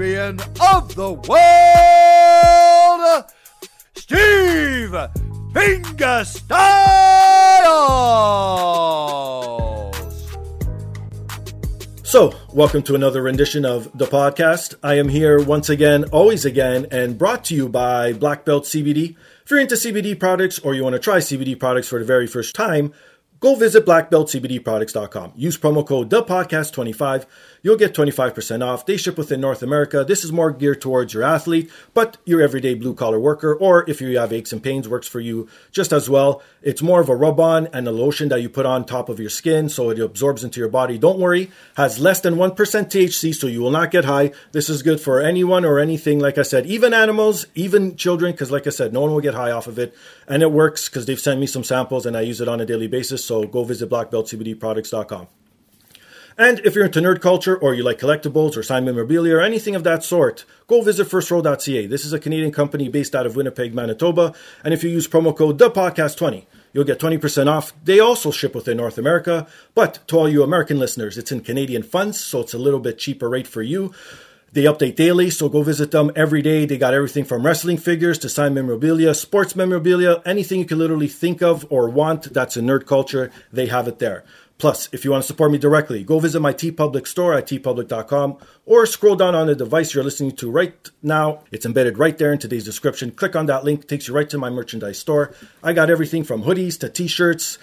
of the world, Steve Fingastylz. So, welcome to another rendition of the podcast. I am here once again, always again, and brought to you by Black Belt CBD. If you're into CBD products or you want to try CBD products for the very first time, go visit blackbeltcbdproducts.com. Use promo code Dapodcast25. You'll get 25% off. They ship within North America. This is more geared towards your athlete, but your everyday blue collar worker, or if you have aches and pains, works for you just as well. It's more of a rub on and a lotion that you put on top of your skin so it absorbs into your body. Don't worry, has less than 1% THC, so you will not get high. This is good for anyone or anything, like I said, even animals, even children, because like I said, no one will get high off of it. And it works because they've sent me some samples and I use it on a daily basis. So go visit blackbeltcbdproducts.com. And if you're into nerd culture or you like collectibles or signed memorabilia or anything of that sort, go visit firstrow.ca. This is a Canadian company based out of Winnipeg, Manitoba. And if you use promo code DAPODCAST20, you'll get 20% off. They also ship within North America. But to all you American listeners, it's in Canadian funds, so it's a little bit cheaper rate for you. They update daily, so go visit them every day. They got everything from wrestling figures to signed memorabilia, sports memorabilia, anything you can literally think of or want that's in nerd culture, they have it there. Plus, if you want to support me directly, go visit my TeePublic store at teepublic.com or scroll down on the device you're listening to right now. It's embedded right there in today's description. Click on that link, takes you right to my merchandise store. I got everything from hoodies to t-shirts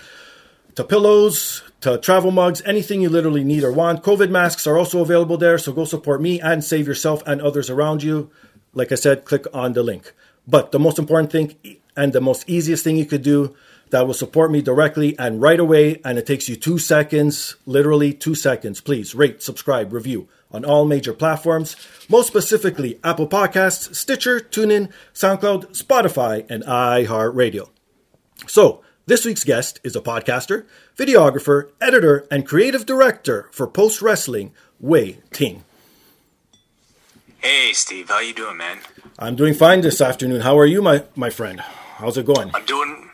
to pillows to travel mugs, anything you literally need or want. COVID masks are also available there, so go support me and save yourself and others around you. Like I said, click on the link. But the most important thing and the most easiest thing you could do that will support me directly and right away, and it takes you two seconds, literally two seconds. Please rate, subscribe, review on all major platforms, most specifically Apple Podcasts, Stitcher, TuneIn, SoundCloud, Spotify, and iHeartRadio. So, this week's guest is a podcaster, videographer, editor, and creative director for Post Wrestling, Wai Ting. Hey, Steve, how you doing, man? I'm doing fine this afternoon. How are you, my my friend? How's it going? I'm doing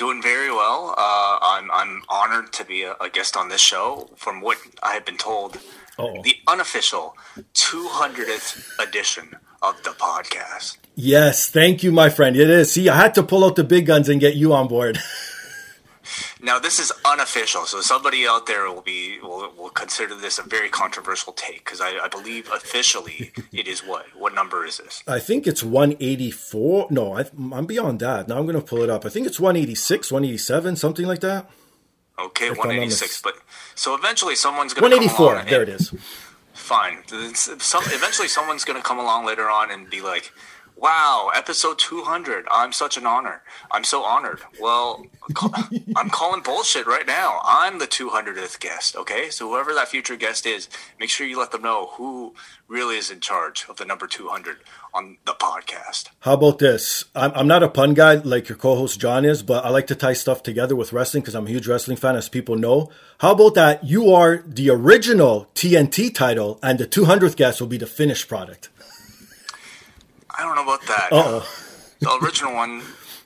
doing very well. Uh, I'm I'm honored to be a, a, guest on this show. From what I have been told, Uh-oh. the unofficial 200th edition of the podcast. Yes, thank you, my friend. It is. See, I had to pull out the big guns and get you on board. Now this is unofficial, so somebody out there will be will, will consider this a very controversial take because I, I, believe officially it is what what number is this? I think it's one eighty four. No, I, am beyond that. Now I'm going to pull it up. I think it's one eighty six, one eighty seven, something like that. Okay, one eighty six. But so eventually someone's going to one eighty four. There it is. Fine. Some, eventually someone's going to come along later on and be like, Wow, episode 200. I'm such an honor. I'm so honored. Well, I'm calling bullshit right now. I'm the 200th guest, okay? So whoever that future guest is, make sure you let them know who really is in charge of the number 200 on the podcast. How about this? I'm, I'm not a pun guy like your co host John is, but I like to tie stuff together with wrestling because I'm a huge wrestling fan, as people know. How about that? You are the original TNT title, and the 200th guest will be the finished product. I don't know about that. Uh-oh. The original one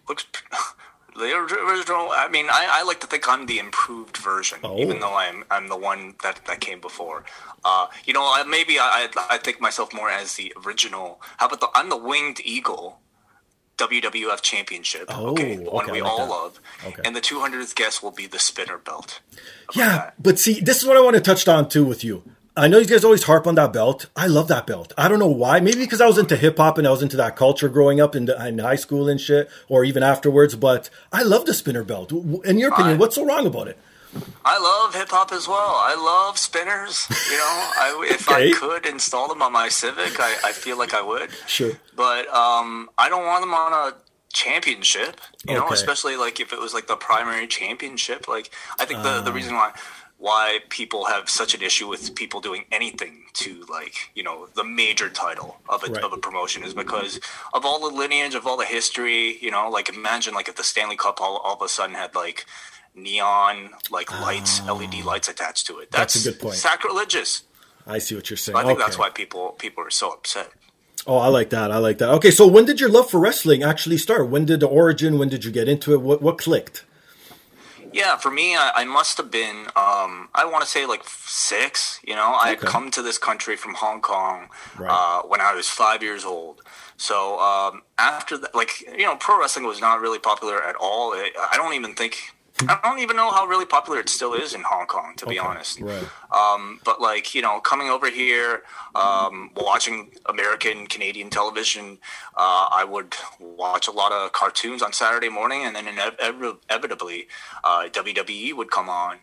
looks The original. I mean, I, I like to think I'm the improved version, Oh. even though I'm I'm the one that, that came before. Uh, you know, I, maybe I, I think myself more as the original. How about the I'm the winged eagle. WWF Championship. Oh, okay, the one okay, we like all that. love. Okay. And the 200th guest will be the spinner belt. Yeah, but see, this is what I want to touch on too with you. I know you guys always harp on that belt. I love that belt. I don't know why. Maybe because I was into hip hop and I was into that culture growing up in, in high school and shit, or even afterwards. But I love the spinner belt. In your opinion, I- what's so wrong about it? I love hip hop as well. I love spinners. You know, I, if Okay. I could install them on my Civic, I, I feel like I would. Sure. But um, I don't want them on a championship. You know, especially like if it was like the primary championship. Like I think the the Ah. reason why why people have such an issue with people doing anything to like you know the major title of a, Right. of a promotion is because of all the lineage of all the history you know like imagine like if the stanley cup all, all of a sudden had like neon like lights led lights attached to it Ah. That's that's, a good point. sacrilegious I see what you're saying. i think Okay. that's why people people are so upset Oh, I like that. I like that. Okay, so when did your love for wrestling actually start? When did the origin? When did you get into it? What what clicked? Yeah, for me, I, I must have been, um, I want to say like six. You know, I had come to this country from Hong Kong Right. uh, when I was five years old. So um, after that, like, you know, pro wrestling was not really popular at all. I I don't even think, I don't even know how really popular it still is in Hong Kong, to be honest. Right. Um, but like you know, coming over here, um, watching American Canadian television, uh, I would watch a lot of cartoons on Saturday morning, and then inevitably, uh, WWE would come on.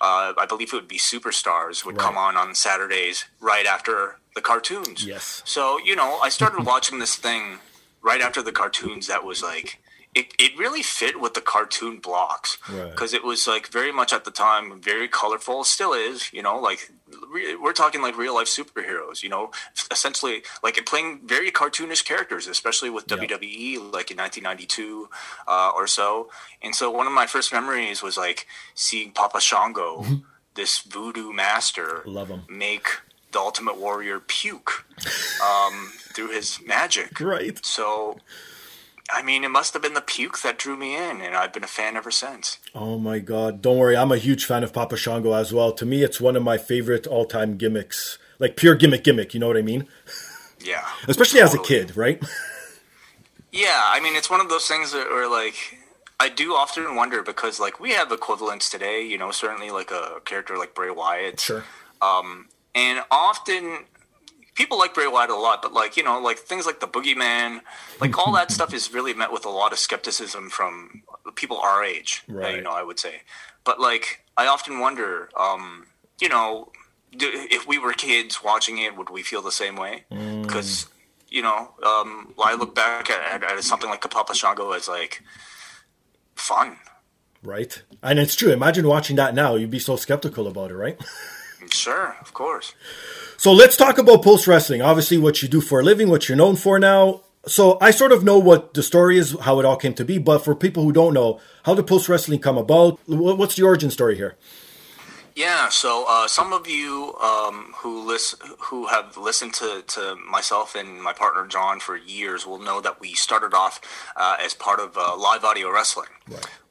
Uh, I believe it would be Superstars would come on on Saturdays right after the cartoons. Yes. So you know, I started watching this thing right after the cartoons. That was like. It, it really fit with the cartoon blocks Right. because it was like very much at the time very colorful still is you know like re- we're talking like real life superheroes you know essentially like playing very cartoonish characters especially with wwe like in 1992 uh, or so and so one of my first memories was like seeing papa shango this voodoo master Love him. make the ultimate warrior puke um, through his magic Right. so I mean, it must have been the puke that drew me in, and I've been a fan ever since. Oh my god. Don't worry, I'm a huge fan of Papa Shango as well. To me it's one of my favorite all-time gimmicks. Like pure gimmick gimmick, you know what I mean? Yeah. Especially as a kid, right? Yeah, I mean, it's one of those things that are like, I do often wonder because, like, we have equivalents today, you know, certainly like a character like Bray Wyatt. Sure. Um, and often people like Bray Wyatt a lot, but, like, you know, like things like the Boogeyman, like all that stuff is really met with a lot of skepticism from people our age, Right. you know, I would say. But, like, I often wonder, um, you know, do, if we were kids watching it, would we feel the same way? Because, you know, um, I look back at, at, at something like a Papa Shango as like fun. Right? And it's true. Imagine watching that now. You'd be so skeptical about it, right? Sure, of course. So let's talk about post wrestling. Obviously, what you do for a living, what you're known for now. So I sort of know what the story is, how it all came to be. But for people who don't know, how did post wrestling come about? What's the origin story here? Yeah, so uh, some of you um, who listen, who have listened to, to myself and my partner John for years will know that we started off uh, as part of uh, Live Audio Wrestling,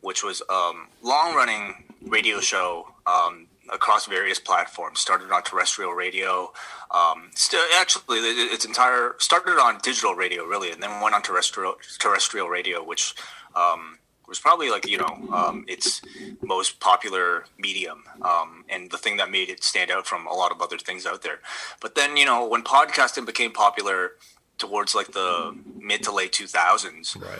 which was a um, long running radio show um, across various platforms. Started on terrestrial radio, um, still actually its entire started on digital radio really, and then went on terrestrial terrestrial radio, which. Um, was probably like you know um, its most popular medium um, and the thing that made it stand out from a lot of other things out there but then you know when podcasting became popular towards like the mid to late 2000s Right.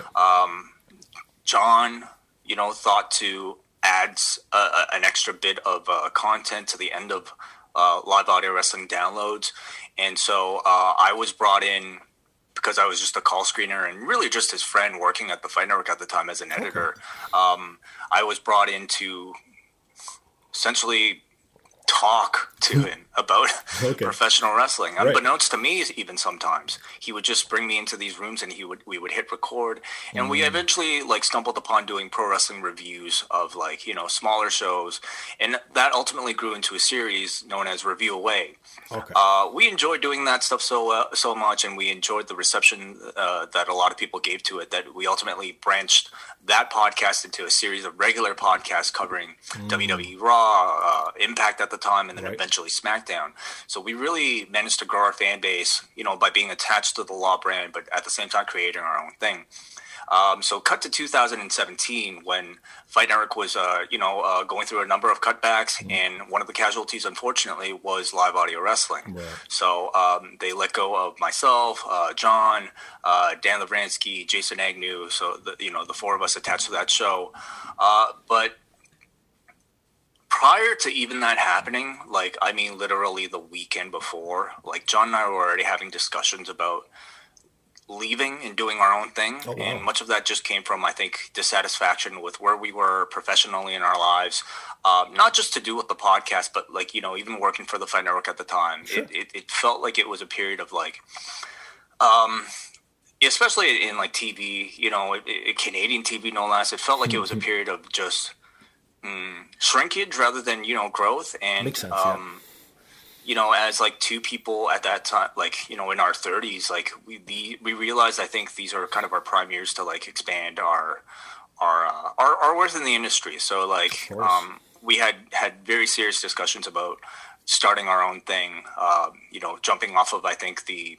john you know thought to add s- a, a- an extra bit of uh, content to the end of uh, live audio wrestling downloads. And so uh, i was brought in because I was just a call screener and really just his friend working at the Fight Network at the time as an editor. Um, I was brought in to essentially talk to him about Okay. professional wrestling. Right. Unbeknownst to me, even sometimes he would just bring me into these rooms and he would we would hit record, and we eventually like stumbled upon doing pro wrestling reviews of like you know smaller shows, and that ultimately grew into a series known as Review Away. Okay. Uh, we enjoyed doing that stuff so uh, so much, and we enjoyed the reception uh, that a lot of people gave to it. That we ultimately branched that podcast into a series of regular podcasts covering WWE Raw, uh, Impact at the time, and then Right. eventually SmackDown. So we really managed to grow our fan base, you know, by being attached to the LAW brand, but at the same time creating our own thing. Um, so cut to 2017 when Fight Network was, uh, you know, uh, going through a number of cutbacks, and one of the casualties, unfortunately, was live audio wrestling. Right. So um, they let go of myself, uh, John, uh, Dan Lovranski, Jason Agnew. So the, you know, the four of us attached to that show. Uh, but prior to even that happening, like I mean, literally the weekend before, like John and I were already having discussions about leaving and doing our own thing, Oh, wow. and much of that just came from I think dissatisfaction with where we were professionally in our lives. Um, not just to do with the podcast, but like you know, even working for the Fight Network at the time, Sure. it, it, it felt like it was a period of like, um, especially in like TV, you know, it, it, Canadian TV no less. It felt like it was Mm-hmm. a period of just mm, shrinkage rather than you know growth. And Makes sense, yeah. um, you know as like two people at that time like you know in our 30s like we the, we realized i think these are kind of our prime years to like expand our our uh, our, our worth in the industry. So like um, we had had very serious discussions about starting our own thing um, you know jumping off of i think the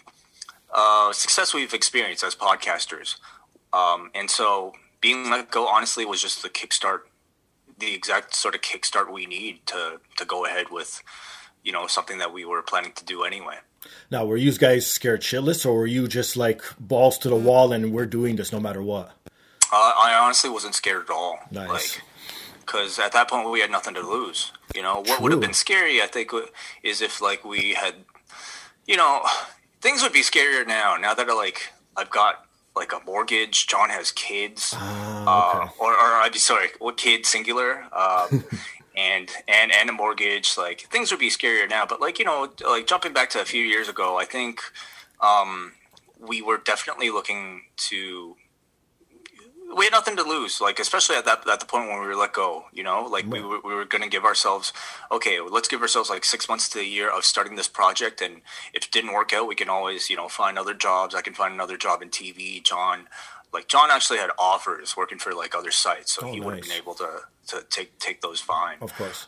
uh, success we've experienced as podcasters. Um, and so being let go honestly was just the kickstart the exact sort of kickstart we need to to go ahead with you know something that we were planning to do anyway Now, were you guys scared shitless, or were you just like balls to the wall and we're doing this no matter what? uh, i honestly wasn't scared at all Nice. like because at that point we had nothing to lose you know what would have been scary i think is if like we had you know things would be scarier now now that like i've got like a mortgage john has kids Ah, uh, or, or I'd be sorry, what kid singular, um, and and and a mortgage. Like things would be scarier now, but like you know, like jumping back to a few years ago, I think um, we were definitely looking to. We had nothing to lose, like especially at that at the point when we were let go. You know, like we were we were going to give ourselves, okay, let's give ourselves like six months to a year of starting this project, and if it didn't work out, we can always you know find other jobs. I can find another job in TV. John, like John actually had offers working for like other sites, so Oh, he would have nice. been able to to take take those fine. Of course.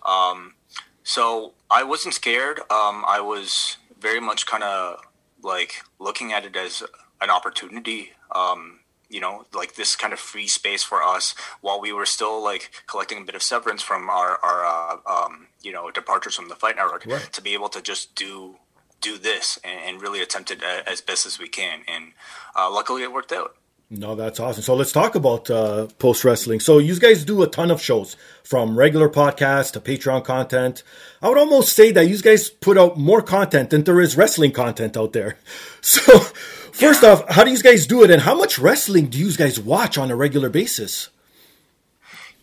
So I wasn't scared. Um, I was very much kind of like looking at it as an opportunity. Um, you know, like this kind of free space for us while we were still like collecting a bit of severance from our our uh, um, you know departures from the Fight Network Right. to be able to just do do this and, and really attempt it as best as we can. And uh, luckily, it worked out. No, that's awesome. So let's talk about uh, post wrestling. So you guys do a ton of shows, from regular podcasts to Patreon content. I would almost say that you guys put out more content than there is wrestling content out there. So first off, how do you guys do it, and how much wrestling do you guys watch on a regular basis?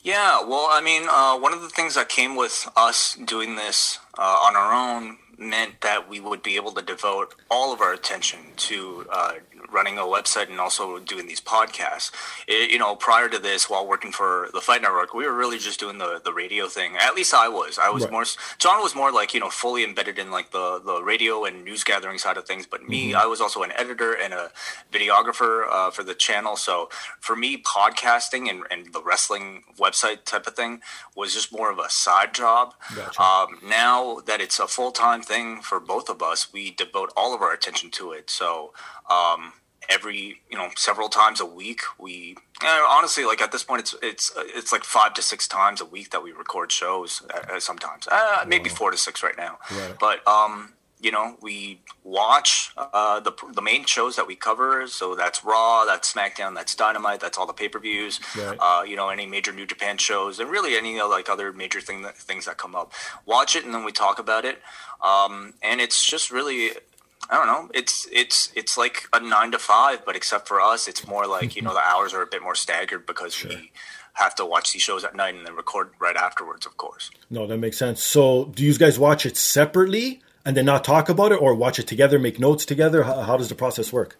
Yeah, well, I mean, uh, one of the things that came with us doing this uh, on our own meant that we would be able to devote all of our attention to uh, running a website and also doing these podcasts. It, you know, prior to this, while working for the Fight Network, we were really just doing the, the radio thing. At least I was. I was Right. more. John was more like you know fully embedded in like the the radio and news gathering side of things. But me, I was also an editor and a videographer uh, for the channel. So for me, podcasting and, and the wrestling website type of thing was just more of a side job. Gotcha. Um, now that it's a full time thing for both of us, we devote all of our attention to it. So um, every you know several times a week, we honestly like at this point it's it's it's like five to six times a week that we record shows. Uh, uh, sometimes uh, maybe four to six right now, Right. but um, you know we watch uh, the the main shows that we cover. So that's Raw, that's SmackDown, that's Dynamite, that's all the pay per views. Right. Uh, you know any major New Japan shows, and really any uh, like other major thing that, things that come up. Watch it, and then we talk about it. Um, and it's just really I don't know. It's it's it's like a nine to five, but except for us, it's more like you know the hours are a bit more staggered because we have to watch these shows at night and then record right afterwards, of course. No, that makes sense. So, do you guys watch it separately and then not talk about it, or watch it together, make notes together? How, how does the process work?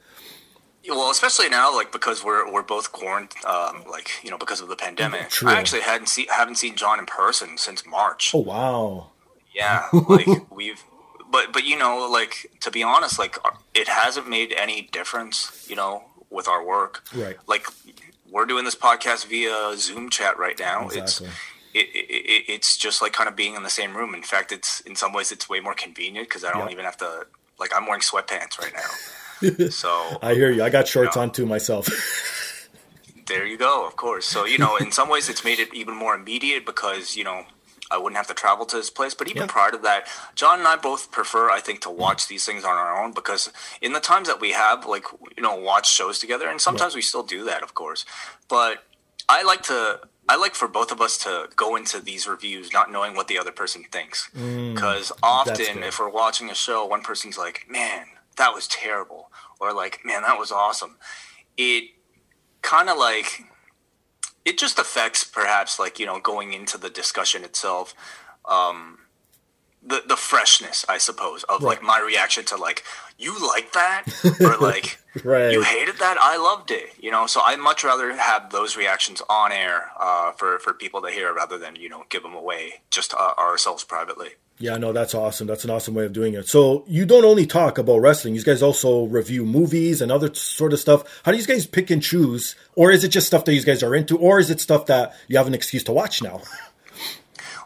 Well, especially now, like because we're we're both quarantined, um, like you know, because of the pandemic. True. I actually hadn't seen haven't seen John in person since March. Oh wow! Yeah, like we've, but but you know, like to be honest, like it hasn't made any difference, you know, with our work. Right. Like we're doing this podcast via Zoom chat right now. Exactly. It's it, it, it's just like kind of being in the same room. In fact, it's in some ways it's way more convenient because I don't even have to like I'm wearing sweatpants right now. so I hear you. I got shorts Yeah. on too myself. there you go. Of course. So you know, in some ways, it's made it even more immediate because you know I wouldn't have to travel to this place. But even Yeah. prior to that, John and I both prefer, I think, to watch these things on our own because in the times that we have, like you know, watch shows together, and sometimes we still do that, of course. But I like to. I like for both of us to go into these reviews not knowing what the other person thinks. Mm, because often, if we're watching a show, one person's like, man, that was terrible. Or like, man, that was awesome. It kind of like it just affects perhaps like you know going into the discussion itself um the the freshness i suppose of like my reaction to like you like that? Or like Right. you hated that? I loved it you know? So i much rather have those reactions on air uh for for people to hear rather than you know give them away just uh, ourselves privately Yeah, no, that's awesome. That's an awesome way of doing it. So you don't only talk about wrestling; you guys also review movies and other sort of stuff. How do you guys pick and choose, or is it just stuff that you guys are into, or is it stuff that you have an excuse to watch now?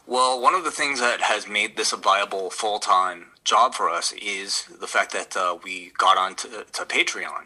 Well, one of the things that has made this a viable full time job for us is the fact that uh, we got on to, to Patreon.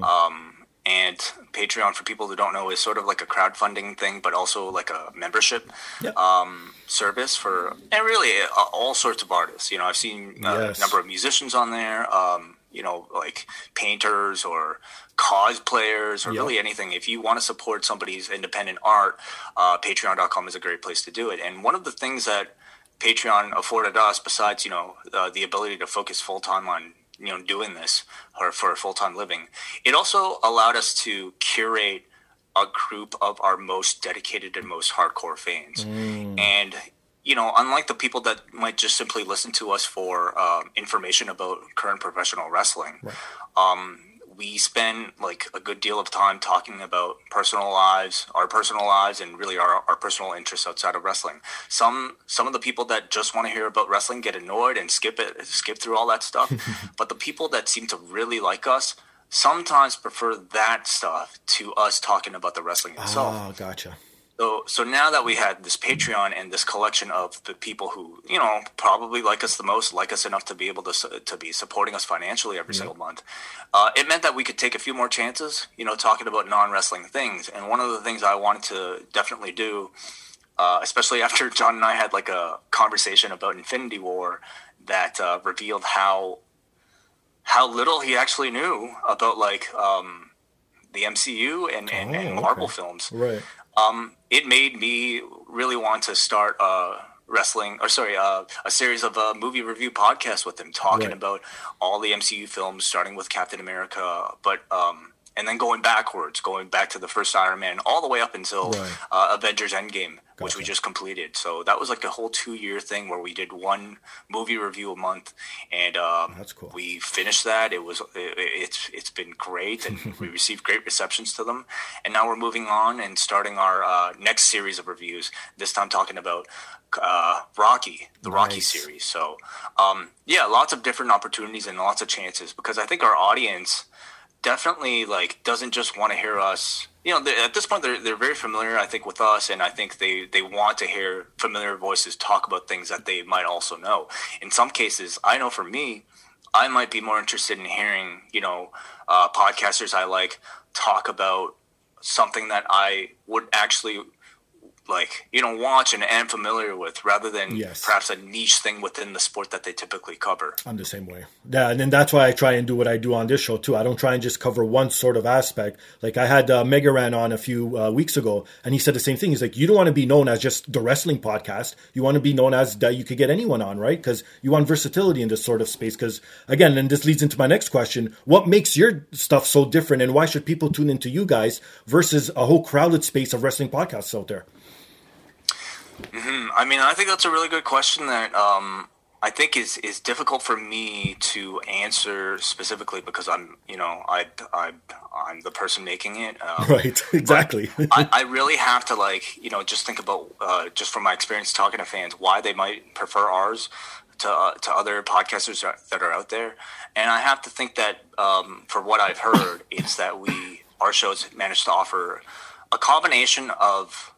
Um, and Patreon, for people who don't know, is sort of like a crowdfunding thing, but also like a membership Yeah. um, service for, and really uh, all sorts of artists. You know, I've seen uh, Yes. a number of musicians on there, um, you know, like painters or cosplayers or Yep. really anything. If you want to support somebody's independent art, uh, patreon.com is a great place to do it. And one of the things that Patreon afforded us, besides, you know, uh, the ability to focus full time on, you know, doing this or for a full time living, it also allowed us to curate a group of our most dedicated and most hardcore fans. And, you know, unlike the people that might just simply listen to us for um, information about current professional wrestling, um, we spend like a good deal of time talking about personal lives, our personal lives, and really our, our personal interests outside of wrestling. Some some of the people that just want to hear about wrestling get annoyed and skip it, skip through all that stuff. but the people that seem to really like us sometimes prefer that stuff to us talking about the wrestling itself. Oh, gotcha. So, so now that we had this Patreon and this collection of the people who, you know, probably like us the most, like us enough to be able to to be supporting us financially every single month, uh, it meant that we could take a few more chances, you know, talking about non wrestling things. And one of the things I wanted to definitely do, uh, especially after John and I had like a conversation about Infinity War, that uh, revealed how how little he actually knew about like um, the MCU and, and, Oh, and Marvel okay. films Right. Um, it made me really want to start uh, wrestling, or sorry, uh, a series of uh, movie review podcasts with him, talking Right. about all the MCU films, starting with Captain America, but um, and then going backwards, going back to the first Iron Man, all the way up until Right. uh, Avengers Endgame, which we just completed. So that was like a whole two-year thing where we did one movie review a month, and um, That's cool. we finished that. It was it, it's it's been great, and we received great receptions to them. And now we're moving on and starting our uh, next series of reviews. This time talking about uh, Rocky, the Rocky series. So um, yeah, lots of different opportunities and lots of chances because I think our audience definitely like doesn't just want to hear us. You know at this point they're, they're very familiar i think with us and i think they they want to hear familiar voices talk about things that they might also know. In some cases i know for me i might be more interested in hearing you know uh, podcasters i like talk about something that i would actually like you know watch and am familiar with rather than Yes. perhaps a niche thing within the sport that they typically cover I'm the same way. Yeah, and then that's why I try and do what I do on this show too. I don't try and just cover one sort of aspect. Like I had uh, Mega Ran on a few uh, weeks ago, and he said the same thing. He's like, you don't want to be known as just the wrestling podcast. You want to be known as that you could get anyone on, right? Because you want versatility in this sort of space. Because again, and this leads into my next question: What makes your stuff so different, and why should people tune into you guys versus a whole crowded space of wrestling podcasts out there? I mean, I think that's a really good question that um, I think is is difficult for me to answer specifically because I'm, you know, I I I'm the person making it. Um, Right, exactly. I, I really have to like, you know, just think about uh, just from my experience talking to fans why they might prefer ours to uh, to other podcasters that- that are out there, and I have to think that um, for what I've heard, it's that we our shows managed to offer a combination of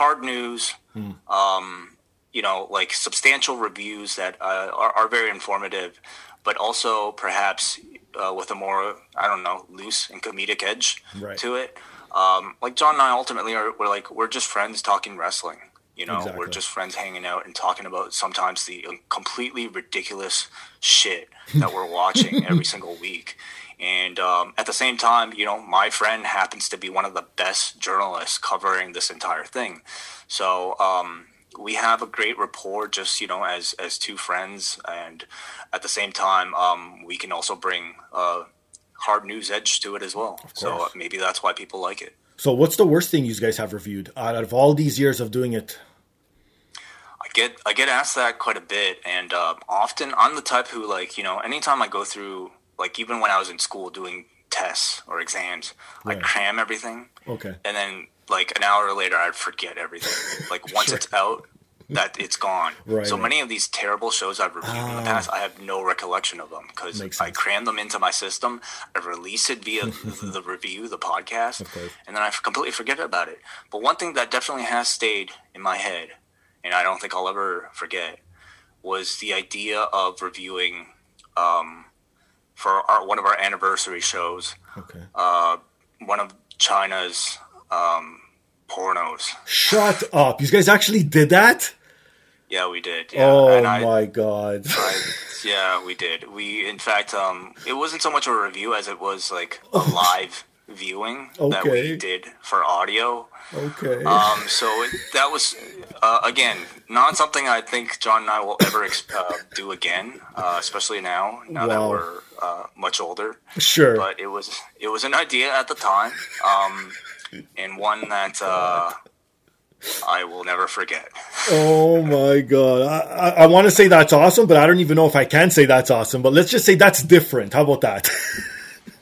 hard news, um, you know, like substantial reviews that uh, are, are very informative, but also perhaps uh, with a more, I don't know, loose and comedic edge Right. to it. Um, like John and I ultimately are, we're like, we're just friends talking wrestling. You know, Exactly. we're just friends hanging out and talking about sometimes the completely ridiculous shit that we're watching every single week. And um, at the same time, you know, my friend happens to be one of the best journalists covering this entire thing. So um, we have a great rapport, just you know, as as two friends, and at the same time, um, we can also bring uh, hard news edge to it as well. So maybe that's why people like it. so, what's the worst thing you guys have reviewed out of all these years of doing it? I get I get asked that quite a bit, and uh, often I'm the type who like you know anytime I go through like even when I was in school doing tests or exams, Right. I cram everything, Okay. and then like an hour later I'd forget everything. like once it's out, that it's gone. Right, so right. many of these terrible shows I've reviewed in the Ah. past, I have no recollection of them because I cram them into my system. I release it via the, review, the podcast, and then I completely forget about it. But one thing that definitely has stayed in my head, and I don't think I'll ever forget, was the idea of reviewing um, for our, one of our anniversary shows, Okay. uh, one of Chyna's um, pornos. Shut up! You guys actually did that? Yeah, we did. Yeah. oh and I, my god! I, yeah, we did. We, in fact, um, it wasn't so much a review as it was like a live viewing that Okay. we did for audio. Okay. Um, so it, that was uh, again not something I think John and I will ever uh, do again, uh, especially now now that we're uh, much older. sure. But it was it was an idea at the time, um, and one that uh, I will never forget. oh my god! I, I, I want to say that's awesome, but I don't even know if I can say that's awesome. But let's just say that's different. How about that?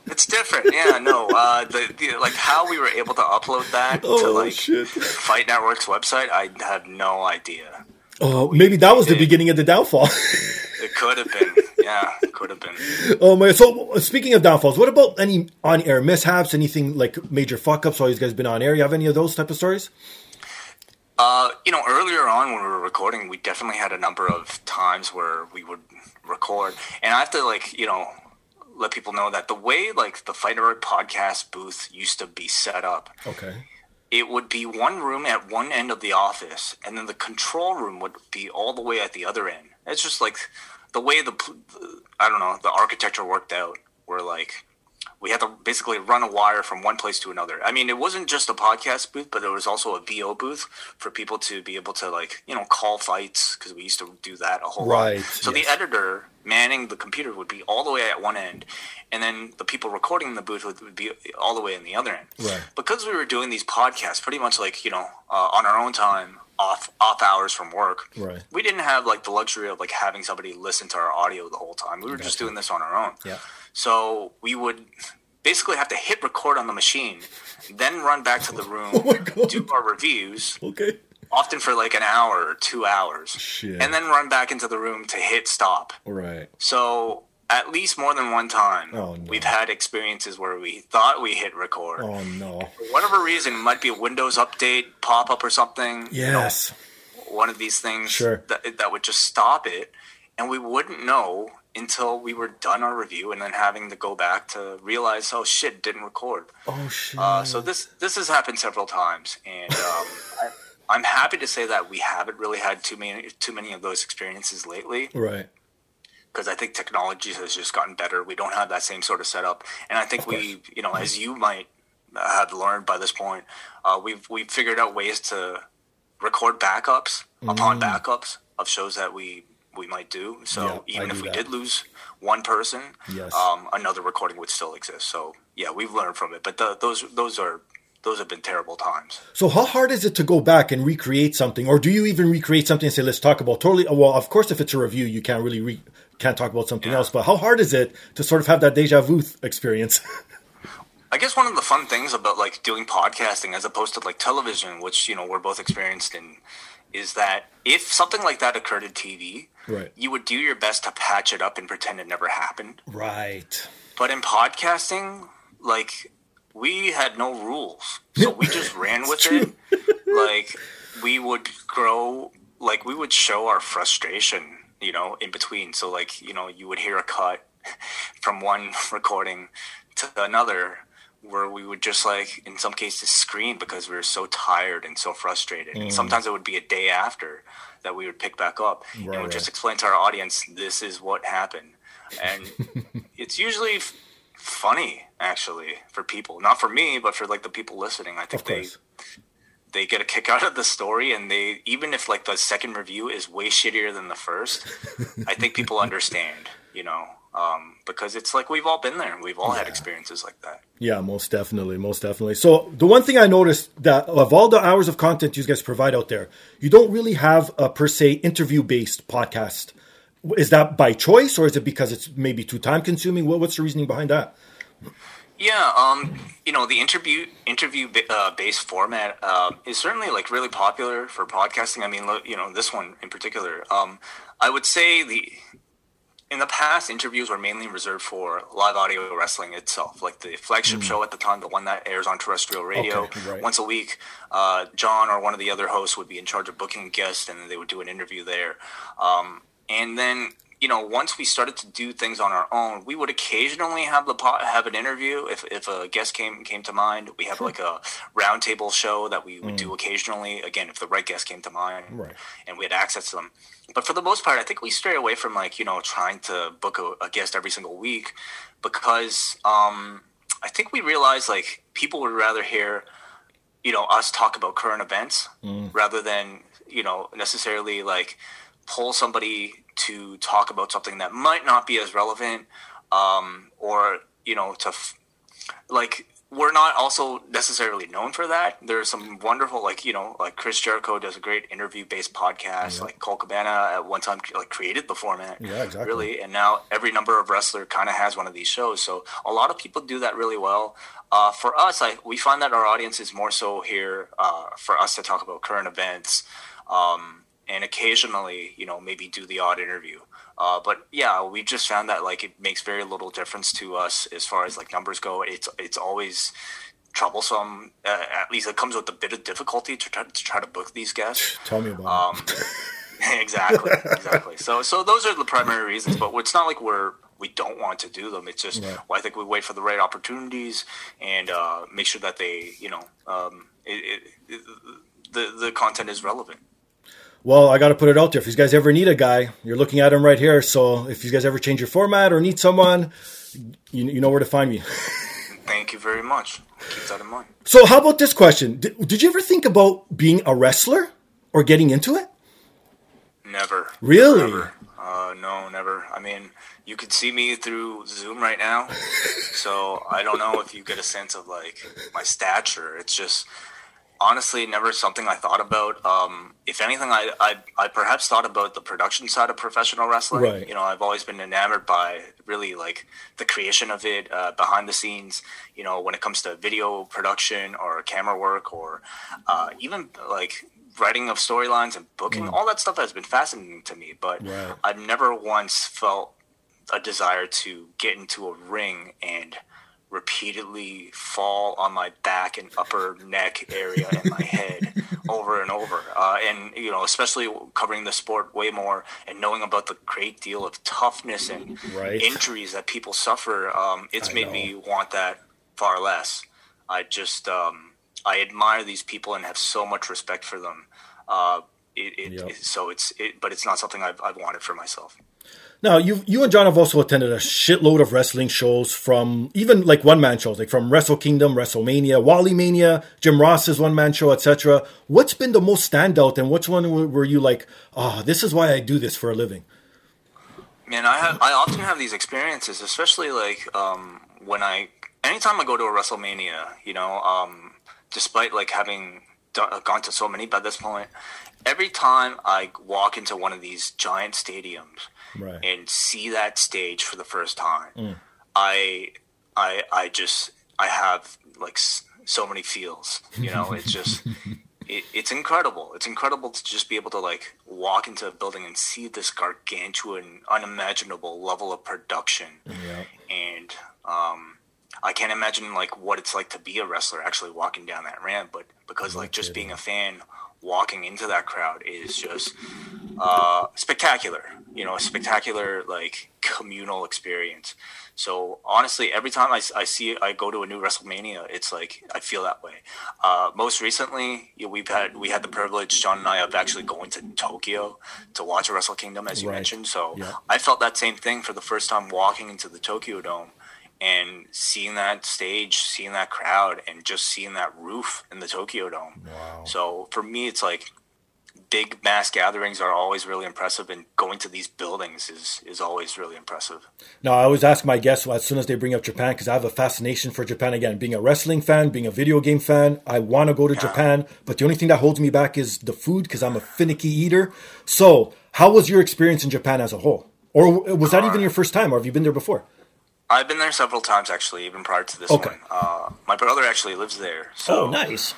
It's different, yeah. No, uh, the, the like how we were able to upload that to oh like shit! Fight Network's website, I have no idea. Oh, maybe that was the did. beginning of the downfall. It could have been, yeah, it could have been. oh my! So speaking of downfalls, what about any on-air mishaps? Anything like major fuck-ups while you guys been on air? You have any of those type of stories? Uh, you know, earlier on when we were recording, we definitely had a number of times where we would record, and I have to like, you know, let people know that the way like the Fight Network podcast booth used to be set up, Okay. it would be one room at one end of the office, and then the control room would be all the way at the other end. It's just like the way the I don't know the architecture worked out, where like we had to basically run a wire from one place to another. I mean, it wasn't just a podcast booth, but there was also a VO booth for people to be able to like you know call fights because we used to do that a whole Right, lot. So yes. the editor manning the computer would be all the way at one end, and then the people recording in the booth would, would be all the way in the other end. Right. Because we were doing these podcasts pretty much like you know uh, on our own time, off off hours from work. Right. We didn't have like the luxury of like having somebody listen to our audio the whole time. We were just doing this on our own. Yeah. So we would basically have to hit record on the machine, then run back to the room, Oh do our reviews, Okay. often for like an hour or two hours, Shit. and then run back into the room to hit stop. Right. So at least more than one time, Oh, no. we've had experiences where we thought we hit record. Oh no. For whatever reason, it might be a Windows update pop up or something. you know, Yes. one of these things Sure. that, that would just stop it and we wouldn't know until we were done our review and then having to go back to realize oh shit didn't record Oh shit. uh, so this this has happened several times and um, I, I'm happy to say that we haven't really had too many too many of those experiences lately Right. because I think technology has just gotten better. We don't have that same sort of setup, and I think we, you know, as you might have learned by this point, uh, we've we've figured out ways to record backups upon backups of shows that we we might do. So. Yeah, even if we that. did lose one person, Yes. um, another recording would still exist. So yeah, we've learned from it. But the, those those are those have been terrible times. So how hard is it to go back and recreate something, or do you even recreate something and say, "Let's talk about totally"? Well, of course, if it's a review, you can't really re- can't talk about something Yeah. else. But how hard is it to sort of have that deja vu experience? I guess one of the fun things about like doing podcasting as opposed to like television, which you know we're both experienced in, is that if something like that occurred in TV, Right. you would do your best to patch it up and pretend it never happened. right. But in podcasting, like we had no rules, so we just ran with it. Like we would grow, like we would show our frustration, you know, in between. So like you know, you would hear a cut from one recording to another where we would just like in some cases scream because we were so tired and so frustrated. And mm. sometimes it would be a day after that we would pick back up and Right, just explain to our audience this is what happened. And it's usually f- funny actually for people. Not for me but for like the people listening. I think they they get a kick out of the story and they even if like the second review is way shittier than the first i think people understand you know um, because it's like we've all been there we've all had experiences like that Yeah, most definitely, most definitely. So the one thing I noticed that of all the hours of content you guys provide out there, you don't really have a per se interview based podcast. Is that by choice, or is it because it's maybe too time consuming? What, what's the reasoning behind that? Yeah, um, you know, the interview interview uh, based format uh, is certainly like really popular for podcasting. I mean, you know, this one in particular. Um, I would say the in the past interviews were mainly reserved for live audio wrestling itself, like the flagship show at the time, the one that airs on terrestrial radio Okay, right. once a week. Uh, John or one of the other hosts would be in charge of booking guests, and then they would do an interview there. Um, and then you know, once we started to do things on our own, we would occasionally have the pot, have an interview if, if a guest came came to mind. We have like a roundtable show that we would do occasionally. Again, if the right guest came to mind, Right. and we had access to them. But for the most part, I think we stray away from like you know trying to book a, a guest every single week because um, I think we realized like people would rather hear you know us talk about current events rather than you know necessarily like pull somebody to talk about something that might not be as relevant um, or you know to f- like we're not also necessarily known for that. There's some wonderful, like you know, like Chris Jericho does a great interview-based podcast. Like Colt Cabana at one time like created the format, Yeah, exactly. really, and now every number of wrestler kind of has one of these shows. So a lot of people do that really well. Uh, for us, I we find that our audience is more so here uh, for us to talk about current events, um, and occasionally, you know, maybe do the odd interview. Uh, but yeah, we just found that like it makes very little difference to us as far as like numbers go. It's it's always troublesome. Uh, at least it comes with a bit of difficulty to try to, try to book these guests. Tell me about Um, exactly, exactly. So so those are the primary reasons. But it's not like we're we don't want to do them. It's just Right. well, I think we wait for the right opportunities and uh, make sure that they you know um, it, it, it, the the content is relevant. Well, I got to put it out there. If you guys ever need a guy, you're looking at him right here. So if you guys ever change your format or need someone, you, you know where to find me. Thank you very much. Keep that in mind. So how about this question? Did, did you ever think about being a wrestler or getting into it? Never. Really? Never. Uh, no, never. I mean, you could see me through Zoom right now, so I don't know if you get a sense of like my stature. It's just honestly never something I thought about. Um, if anything, I, I I perhaps thought about the production side of professional wrestling. Right. You know, I've always been enamored by really like the creation of it uh, behind the scenes. You know, when it comes to video production or camera work or uh, even like writing of storylines and booking, all that stuff has been fascinating to me. But Right. I've never once felt a desire to get into a ring and repeatedly fall on my back and upper neck area and my head over and over. Uh, and, you know, especially covering the sport way more and knowing about the great deal of toughness and Right. injuries that people suffer, um, it's I made know. me want that far less. I just, um, I admire these people and have so much respect for them. Uh, it, it, Yep. it- so it's it, but it's not something I've, I've wanted for myself. Now, you you and John have also attended a shitload of wrestling shows from even like one man shows, like from Wrestle Kingdom, WrestleMania, Wally Mania, Jim Ross's one man show, etc. What's been the most standout, and which one were you like, oh, this is why I do this for a living? Man, I have I often have these experiences, especially like um, when I anytime I go to a WrestleMania, you know, um, despite like having done, gone to so many by this point, every time I walk into one of these giant stadiums Right. and see that stage for the first time, I I I just I have like s- so many feels, you know, it's just. It, it's incredible. It's incredible to just be able to like walk into a building and see this gargantuan, unimaginable level of production Yeah. and um, I can't imagine like what it's like to be a wrestler actually walking down that ramp. But because like just being a fan, walking into that crowd is just uh, spectacular. You know, a spectacular like communal experience. So honestly, every time I, I see I go to a new WrestleMania, it's like I feel that way. Uh, most recently, you know, we've had we had the privilege, John and I, of actually going to Tokyo to watch a Wrestle Kingdom, as you Right. mentioned. So Yeah. I felt that same thing for the first time walking into the Tokyo Dome and seeing that stage, seeing that crowd, and just seeing that roof in the Tokyo Dome. Wow. So for me, it's like big mass gatherings are always really impressive, and going to these buildings is is always really impressive. Now, I always ask my guests as soon as they bring up Japan because I have a fascination for Japan. Again, being a wrestling fan, being a video game fan, I want to go to Japan, but the only thing that holds me back is the food because I'm a finicky eater. So, how was your experience in Japan as a whole? Or was that uh, even your first time, or have you been there before? I've been there several times actually, even prior to this Okay. one. Uh, my brother actually lives there, so Oh, nice.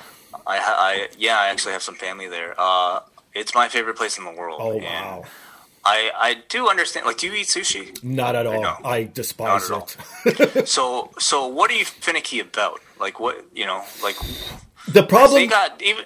I, I yeah, I actually have some family there. Uh, it's my favorite place in the world. Oh, wow. I I do understand. Like, do you eat sushi? Not at all. No. I despise Not it. So so what are you finicky about? Like what you know? Like The problem. they got even.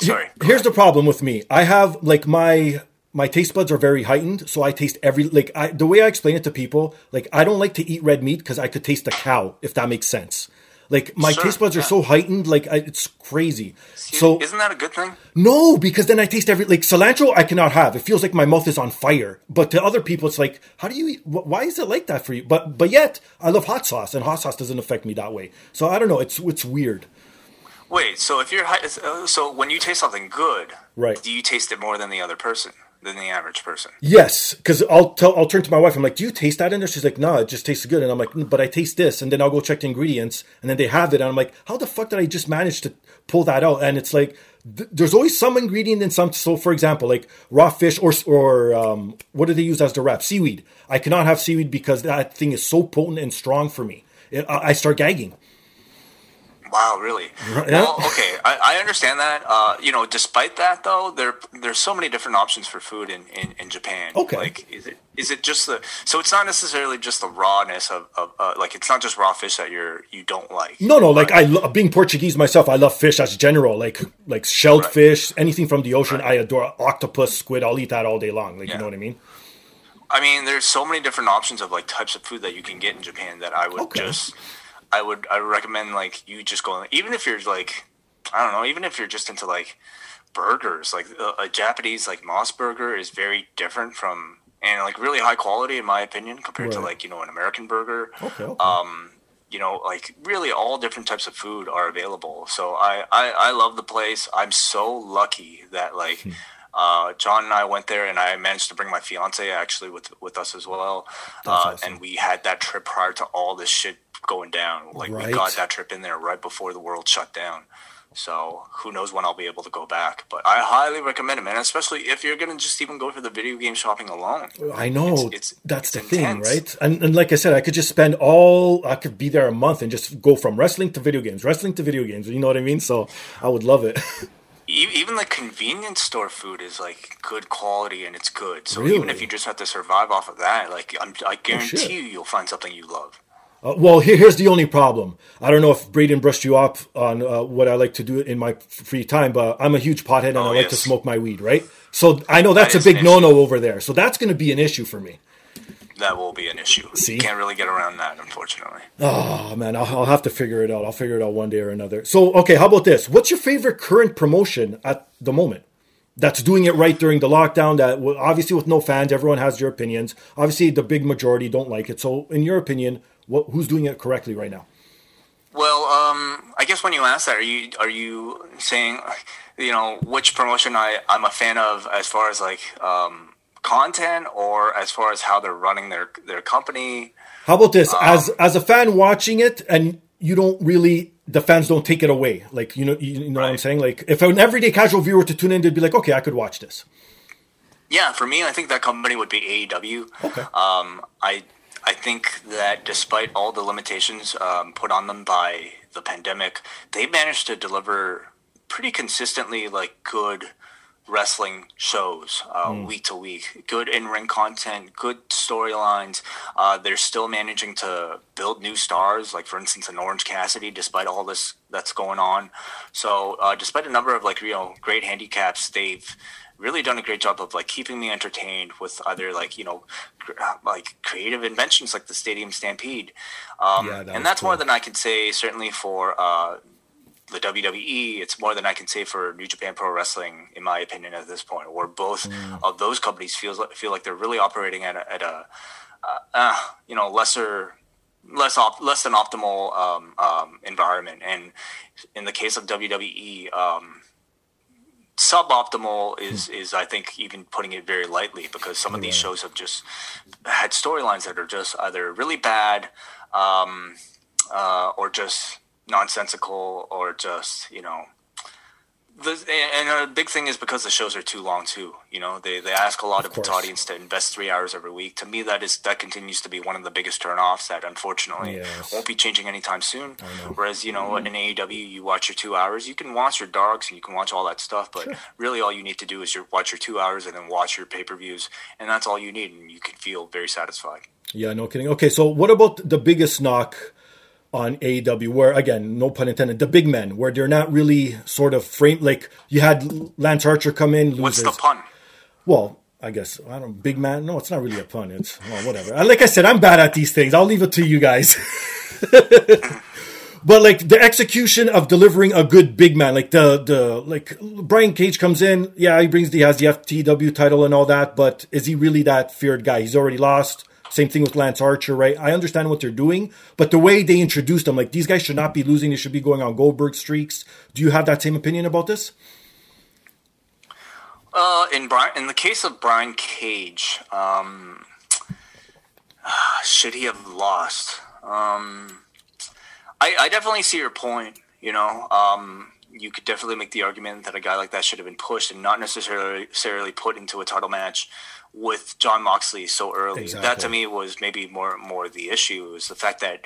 Sorry. Here's the problem with me. I have like my my taste buds are very heightened, so I taste every like I the way I explain it to people, like I don't like to eat red meat because I could taste the cow, if that makes sense. Like my Sure, taste buds are so heightened, like I, it's crazy. So isn't that a good thing? no, because then I taste every like cilantro I cannot have. It feels like my mouth is on fire. But to other people, it's like, how do you? eat? Why is it like that for you? But but yet I love hot sauce, and hot sauce doesn't affect me that way. So I don't know. It's it's weird. Wait. So if you're hi- uh, so when you taste something good, Right. Do you taste it more than the other person, than the average person? Yes, because I'll tell I'll turn to my wife. I'm like, "Do you taste that in there?" She's like, "No, it just tastes good." And I'm like, "Mm, "But I taste this." And then I'll go check the ingredients, and then they have it, and I'm like, "How the fuck did I just manage to pull that out?" And it's like, th- there's always some ingredient in some. So, for example, like raw fish or or um, what do they use as the wrap? Seaweed. I cannot have seaweed because that thing is so potent and strong for me. It, I I start gagging. Wow, really? Yeah. Well, okay, I, I understand that. Uh, you know, despite that, though, there there's so many different options for food in, in, in Japan. Okay. like is it is it just the so it's not necessarily just the rawness of, of uh, like it's not just raw fish that you're you don't like. No, no, like I lo- being Portuguese myself, I love fish as general, like like shelled Right. fish, anything from the ocean. I adore octopus, squid. I'll eat that all day long. Like you know what I mean? I mean, there's so many different options of like types of food that you can get in Japan that I would Okay. just, I would, I would recommend like you just go, even if you're like, I don't know, even if you're just into like burgers, like a, a Japanese like MOS burger is very different from and like really high quality in my opinion compared to like you know an American burger. Okay. okay. Um, you know, like really all different types of food are available. So I, I, I love the place. I'm so lucky that like Hmm. Uh, John and I went there, and I managed to bring my fiance actually with with us as well. Uh, awesome. And we had that trip prior to all this shit going down. Like Right. we got that trip in there right before the world shut down. So who knows when I'll be able to go back? But I highly recommend it, man. Especially if you're gonna just even go for the video game shopping alone. I know It's- it's- that's it's the thing, right? And, and like I said, I could just spend all I could be there a month and just go from wrestling to video games, wrestling to video games. You know what I mean? So I would love it. Even the convenience store food is like good quality and it's good. So Really? even if you just have to survive off of that, like I'm, I guarantee shit. you, you'll find something you love. Uh, well, here, here's the only problem. I don't know if Braden brushed you up on uh, what I like to do in my free time, but I'm a huge pothead and Oh, I like to smoke my weed, right? So I know that's That a big no no over there. So that's going to be an issue for me. That will be an issue. See? You can't really get around that, unfortunately. Oh man, I'll, I'll have to figure it out. I'll figure it out one day or another. So, okay, how about this? What's your favorite current promotion at the moment? That's doing it right during the lockdown. That obviously with no fans, everyone has their opinions. Obviously, the big majority don't like it. So, in your opinion, what, who's doing it correctly right now? Well, um, I guess when you ask that, are you are you saying, you know, which promotion I I'm a fan of as far as like um, content or as far as how they're running their their company? How about this? as as a fan watching it, and you don't really the fans don't take it away. Like you know, you, know what I'm saying. Like if an everyday casual viewer were to tune in, they'd be like, okay, I could watch this. Yeah, for me, I think that company would be AEW. Okay. Um, I I think that despite all the limitations um, put on them by the pandemic, they managed to deliver pretty consistently like good wrestling shows uh, week to week. Good in ring content, good storylines. Uh, they're still managing to build new stars, like for instance, an Orange Cassidy, despite all this that's going on. So, uh, despite a number of like you know great handicaps, they've really done a great job of like keeping me entertained with other like you know uh, like creative inventions like the Stadium Stampede, um, Yeah, that and that's more than I can say certainly for. The WWE, it's more than I can say for New Japan Pro Wrestling, in my opinion, at this point. Where both Mm. of those companies feels like, feel like they're really operating at a, at a uh, uh, you know lesser, less op- less than optimal um, um, environment. And in the case of WWE, um, suboptimal is is I think even putting it very lightly because some of these shows have just had storylines that are just either really bad um, uh, or just nonsensical or just you know the, and a big thing is because the shows are too long too. You know, they, they ask a lot of, its course. audience to invest three hours every week. To me, that is that continues to be one of the biggest turnoffs that unfortunately Yes. won't be changing anytime soon. Whereas you know, in AEW, you watch your two hours, you can watch your dogs and you can watch all that stuff, but really all you need to do is your watch your two hours and then watch your pay per views, and that's all you need, and you can feel very satisfied. Yeah, no kidding. Okay, so what about the biggest knock on AEW? Where again, no pun intended, the big men, where they're not really sort of framed. Like you had Lance Archer come in, What's the pun? Well, I guess I don't. Big man? No, it's not really a pun. It's well, whatever. Like I said, I'm bad at these things. I'll leave it to you guys. but like the execution of delivering a good big man, like the the like Brian Cage comes in. Yeah, he brings he has the FTW title and all that. But is he really that feared guy? He's already lost. Same thing with Lance Archer, right? I understand what they're doing, but the way they introduced them, like these guys should not be losing. They should be going on Goldberg streaks. Do you have that same opinion about this? Uh, in Brian, in the case of Brian Cage, um, should he have lost? Um, I, I definitely see your point. You know, um, you could definitely make the argument that a guy like that should have been pushed and not necessarily necessarily put into a title match with Jon Moxley so early. That to me was maybe more more the issue is the fact that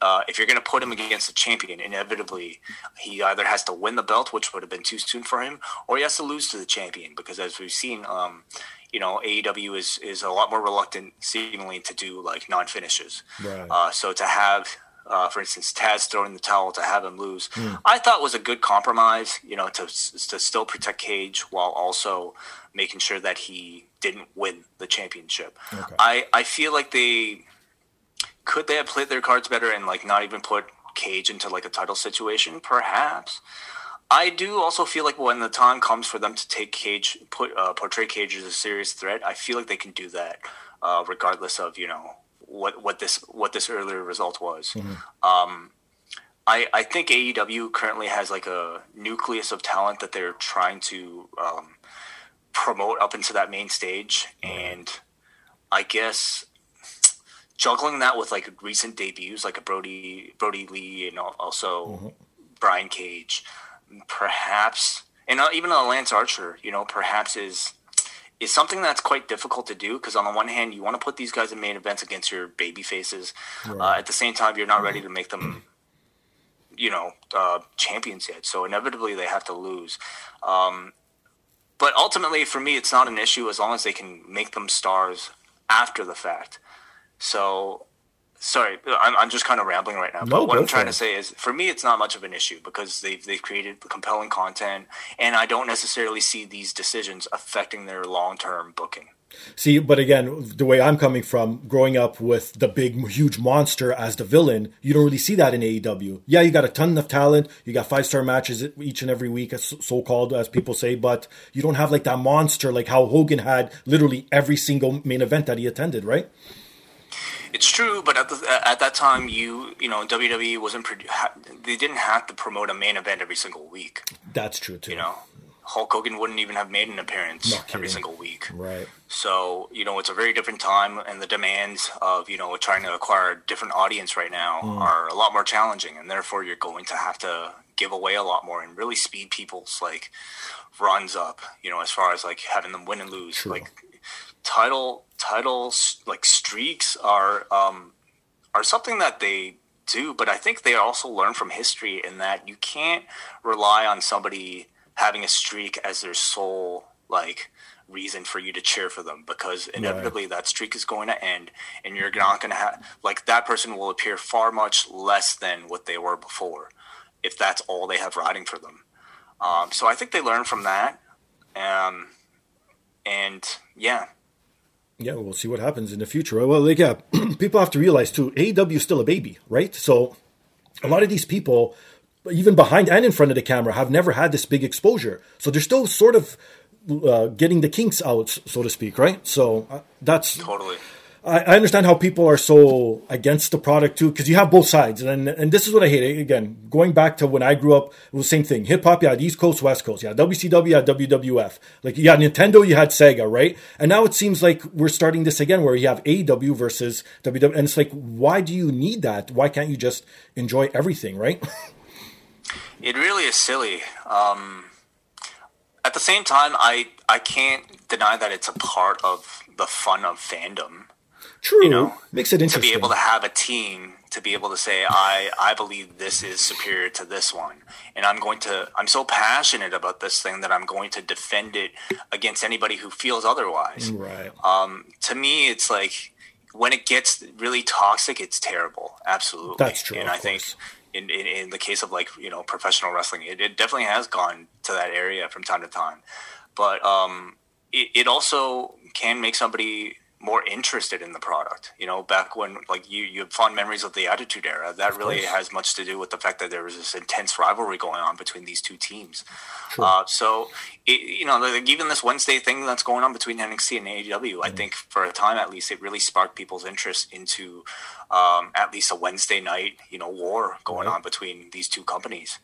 uh, if you're going to put him against a champion, inevitably he either has to win the belt, which would have been too soon for him, or he has to lose to the champion. Because as we've seen, um, you know, AEW is is a lot more reluctant, seemingly, to do like non finishes. Right. Uh, so to have, uh, for instance, Taz throwing the towel to have him lose, I thought was a good compromise. You know, to to still protect Cage while also making sure that he didn't win the championship. Okay. I I feel like they could they have played their cards better and like not even put Cage into like a title situation, perhaps. I do also feel like when the time comes for them to take Cage, put uh, portray Cage as a serious threat, I feel like they can do that, uh, regardless of you know what what this what this earlier result was. Um, I I think AEW currently has like a nucleus of talent that they're trying to um, promote up into that main stage, and I guess juggling that with like recent debuts like a Brody Brody Lee and al- also Brian Cage, perhaps, and uh, even a Lance Archer, you know, perhaps is is something that's quite difficult to do because on the one hand you want to put these guys in main events against your baby faces, uh, at the same time you're not ready to make them. You know, uh, champions yet, so inevitably they have to lose. Um, but ultimately, for me, it's not an issue as long as they can make them stars after the fact. So sorry, I'm, I'm just kind of rambling right now. But what I'm trying to say is, for me, it's not much of an issue because they've they've created compelling content, and I don't necessarily see these decisions affecting their long term booking. See, but again, the way I'm coming from, growing up with the big, huge monster as the villain, you don't really see that in AEW. Yeah, you got a ton of talent, you got five star matches each and every week, so called, as people say, but you don't have like that monster like how Hogan had literally every single main event that he attended, right? It's true, but at the, at that time, you you know WWE wasn't they didn't have to promote a main event every single week. That's true too. You know, Hulk Hogan wouldn't even have made an appearance every single week. Right. So, you know, it's a very different time, and the demands of, you know, trying to acquire a different audience right now mm. are a lot more challenging, and therefore you're going to have to give away a lot more and really speed people's, like, runs up, you know, as far as, like, having them win and lose. True. Like, title, titles, like, streaks are, um, are something that they do, but I think they also learn from history in that you can't rely on somebody having a streak as their sole like reason for you to cheer for them because inevitably that streak is going to end and you're not going to have like that person will appear far much less than what they were before if that's all they have riding for them. Um, so I think they learn from that. Um, and yeah, Yeah, we'll see what happens in the future. Well, like, yeah, people have to realize too, AEW is still a baby, right? So a lot of these people, even behind and in front of the camera, have never had this big exposure. So they're still sort of uh, getting the kinks out, so to speak, right? So uh, that's totally. I, I understand how people are so against the product too, because you have both sides, and and this is what I hate. Again, going back to when I grew up, it was the same thing. Hip hop, you had East Coast, West Coast, yeah, WCW, had WWF. Like you had Nintendo, you had Sega, right? And now it seems like we're starting this again, where you have AEW versus WW, and it's like, why do you need that? Why can't you just enjoy everything, right? It really is silly. Um, at the same time, I I can't deny that it's a part of the fun of fandom True, know, makes it interesting. to be able to have a team to be able to say I I believe this is superior to this one, and I'm going to I'm so passionate about this thing that I'm going to defend it against anybody who feels otherwise. right. Um, to me, it's like when it gets really toxic, it's terrible. Absolutely, That's true, And I think in, in in the case of like you know professional wrestling, it, it definitely has gone to that area from time to time. But um, it, it also can make somebody more interested in the product. You know, back when like you you have fond memories of the Attitude Era. That really has much to do with the fact that there was this intense rivalry going on between these two teams. Uh, so, it, you know, like even this Wednesday thing that's going on between NXT and AEW, I think for a time at least, it really sparked people's interest into um, at least a Wednesday night, you know, war going Right. on between these two companies.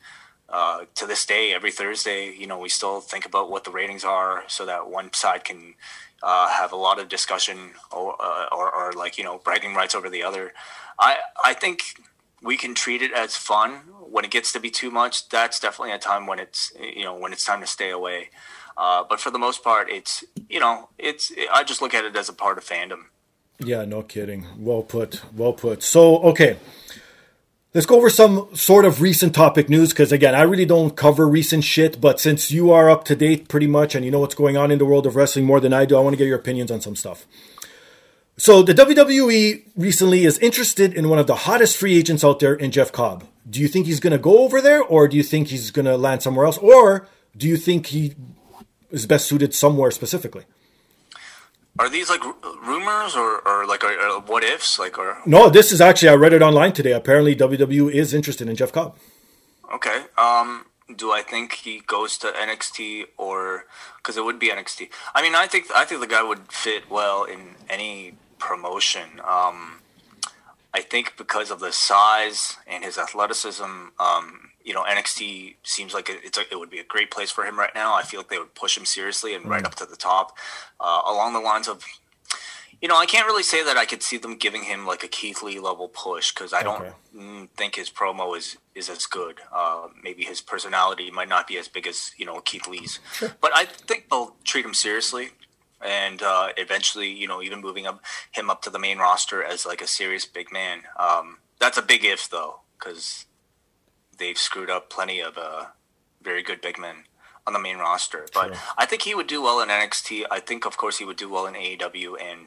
Uh, to this day, every Thursday, you know, we still think about what the ratings are, so that one side can uh, have a lot of discussion or, uh, or, or like you know bragging rights over the other. I I think we can treat it as fun. When it gets to be too much, that's definitely a time when it's you know when it's time to stay away. Uh, but for the most part, it's you know it's I just look at it as a part of fandom. Yeah, no kidding. Well put. Well put. So, okay. Let's go over some sort of recent topic news because, again, I really don't cover recent shit. But since you are up to date pretty much and you know what's going on in the world of wrestling more than I do, I want to get your opinions on some stuff. So, the WWE recently is interested in one of the hottest free agents out there in Jeff Cobb. Do you think he's going to go over there or do you think he's going to land somewhere else? Or do you think he is best suited somewhere specifically? Are these like r- rumors or, or like are, are what ifs? Like or No, this is actually, I read it online today. Apparently, WWE is interested in Jeff Cobb. Okay. Um, do I think he goes to NXT or because it would be NXT? I mean, I think I think the guy would fit well in any promotion. Um, I think because of the size and his athleticism, um, you know, NXT seems like it, it's a, it would be a great place for him right now. I feel like they would push him seriously and right up to the top, uh, along the lines of you know, I can't really say that I could see them giving him like a Keith Lee level push because I don't Okay. mm, think his promo is is as good. Uh, maybe his personality might not be as big as you know Keith Lee's, but I think they'll treat him seriously, and uh, eventually, you know, even moving up him up to the main roster as like a serious big man. Um, that's a big if though, because they've screwed up plenty of uh, very good big men on the main roster. But True. I think he would do well in NXT. I think, of course, he would do well in AEW, and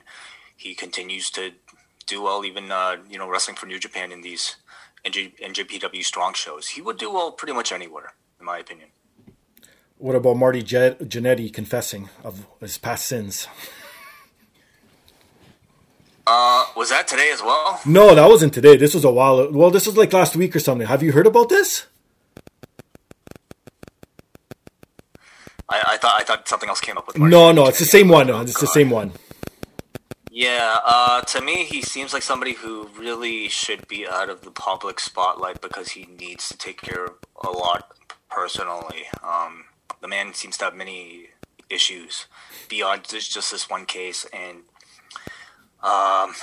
he continues to do well, even uh, you know wrestling for New Japan in these NJ, NJPW strong shows. He would do well pretty much anywhere, in my opinion. What about Marty Jannetty confessing of his past sins? Uh, was that today as well? No, that wasn't today. This was a while. Well, this was like last week or something. Have you heard about this? I, I thought I thought something else came up with. No, no, it's the same one. No, It's the same one. Yeah, uh, to me, he seems like somebody who really should be out of the public spotlight because he needs to take care of a lot personally. Um, the man seems to have many issues beyond just, just this one case, and um,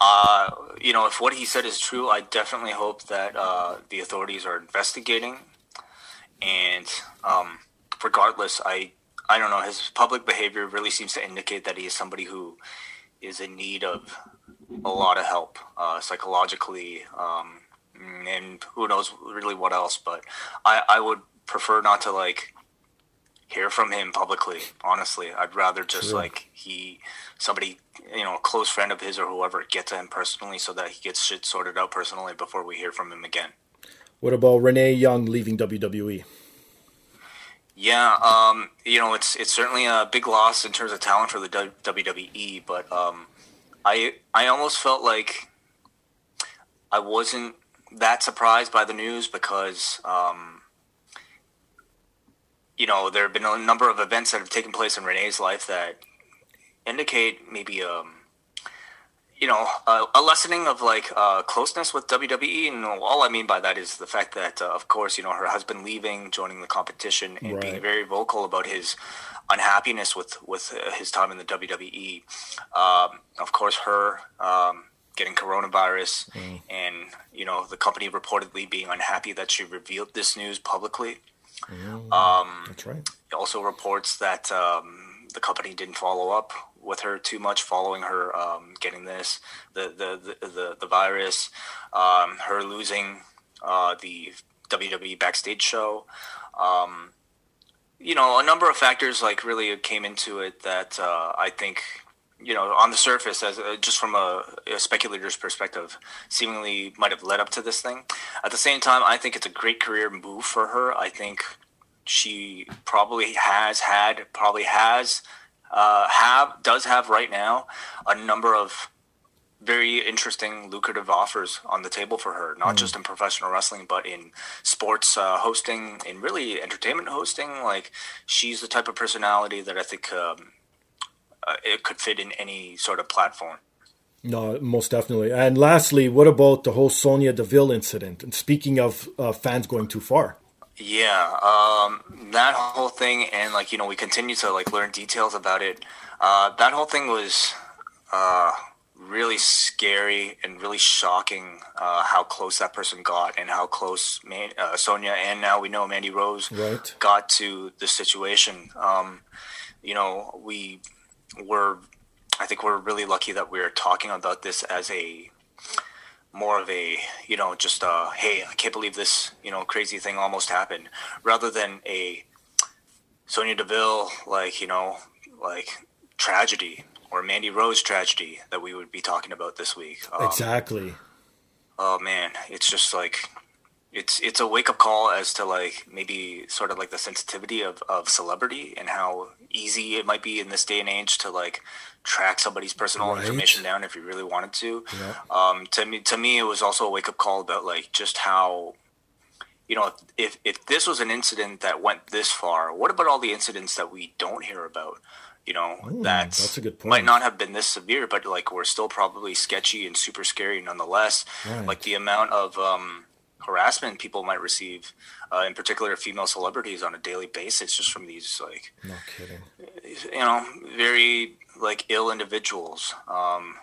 uh, you know, if what he said is true, I definitely hope that uh, the authorities are investigating. And um, regardless, I I don't know. His public behavior really seems to indicate that he is somebody who is in need of a lot of help uh, psychologically, um, and who knows really what else. But I, I would prefer not to like hear from him publicly. Honestly, I'd rather just True. like he somebody you know a close friend of his or whoever get to him personally so that he gets shit sorted out personally before we hear from him again. What about Renee Young leaving WWE? Yeah, um, you know, it's it's certainly a big loss in terms of talent for the WWE, but um, I I almost felt like I wasn't that surprised by the news because um, you know there have been a number of events that have taken place in Renee's life that indicate maybe um, you know, a, a lessening of like uh, closeness with WWE, and all I mean by that is the fact that, uh, of course, you know, her husband leaving, joining the competition, and right. being very vocal about his unhappiness with with uh, his time in the WWE. Um, of course, her um, getting coronavirus, mm. and you know, the company reportedly being unhappy that she revealed this news publicly. Mm. Um, That's right. Also reports that um, the company didn't follow up with her too much following her um, getting this the the the, the, the virus um, her losing uh, the WWE backstage show um, you know a number of factors like really came into it that uh, I think you know on the surface as uh, just from a, a, speculator's perspective seemingly might have led up to this thing at the same time I think it's a great career move for her I think she probably has had probably has uh, have does have right now a number of very interesting, lucrative offers on the table for her, not mm. just in professional wrestling, but in sports uh, hosting, in really entertainment hosting. Like, she's the type of personality that I think um, uh, it could fit in any sort of platform. No, most definitely. And lastly, what about the whole Sonya Deville incident? And speaking of uh, fans going too far. Yeah, um, that whole thing, and like you know, we continue to like learn details about it. Uh, that whole thing was uh, really scary and really shocking. Uh, how close that person got, and how close Man- uh, Sonya and now we know Mandy Rose right. got to the situation. Um, you know, we were. I think we're really lucky that we're talking about this as a more of a you know just a hey I can't believe this you know crazy thing almost happened rather than a Sonya Deville like you know like tragedy or Mandy Rose tragedy that we would be talking about this week. Um, exactly. Oh man, it's just like it's it's a wake up call as to like maybe sort of like the sensitivity of, of celebrity and how easy it might be in this day and age to like track somebody's personal right. information down if you really wanted to. Yeah. Um, to me, to me, it was also a wake up call about like just how, you know, if if this was an incident that went this far, what about all the incidents that we don't hear about? You know, Ooh, that that's a good point. might not have been this severe, but like we're still probably sketchy and super scary nonetheless. Right. Like the amount of um, harassment people might receive, uh, in particular female celebrities on a daily basis, just from these like, no kidding, you know, very like ill individuals. Um,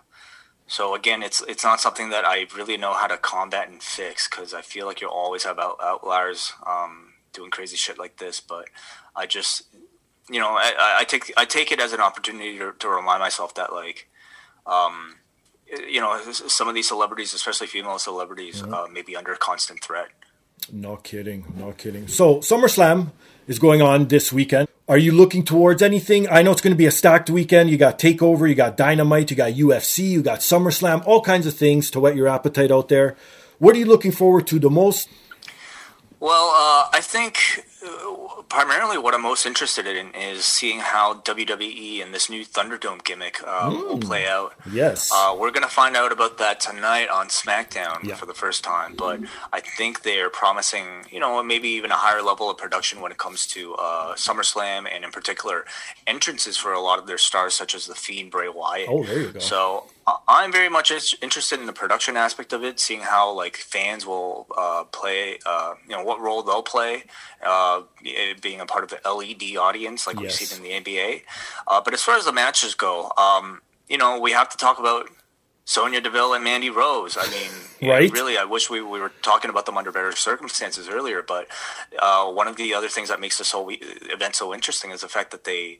so again, it's it's not something that I really know how to combat and fix because I feel like you'll always have out, outliers um, doing crazy shit like this. But I just, you know, I, I take I take it as an opportunity to, to remind myself that like, um, you know, some of these celebrities, especially female celebrities, mm-hmm. uh, may be under constant threat. No kidding, no kidding. So SummerSlam is going on this weekend. Are you looking towards anything? I know it's going to be a stacked weekend. You got Takeover, you got Dynamite, you got UFC, you got SummerSlam, all kinds of things to whet your appetite out there. What are you looking forward to the most? Well, uh, I think primarily what I'm most interested in is seeing how WWE and this new Thunderdome gimmick uh, mm. will play out. Yes. Uh, we're going to find out about that tonight on SmackDown yeah. for the first time, but I think they are promising, you know, maybe even a higher level of production when it comes to uh, SummerSlam and in particular entrances for a lot of their stars, such as The Fiend, Bray Wyatt. Oh, there you go. So I'm very much interested in the production aspect of it, seeing how like fans will uh, play, uh, you know, what role they'll play, uh, being a part of the LED audience like yes. we've seen in the NBA. Uh, but as far as the matches go, um, you know, we have to talk about Sonya Deville and Mandy Rose. I mean, right? really, I wish we, we were talking about them under better circumstances earlier. But uh, one of the other things that makes this whole event so interesting is the fact that they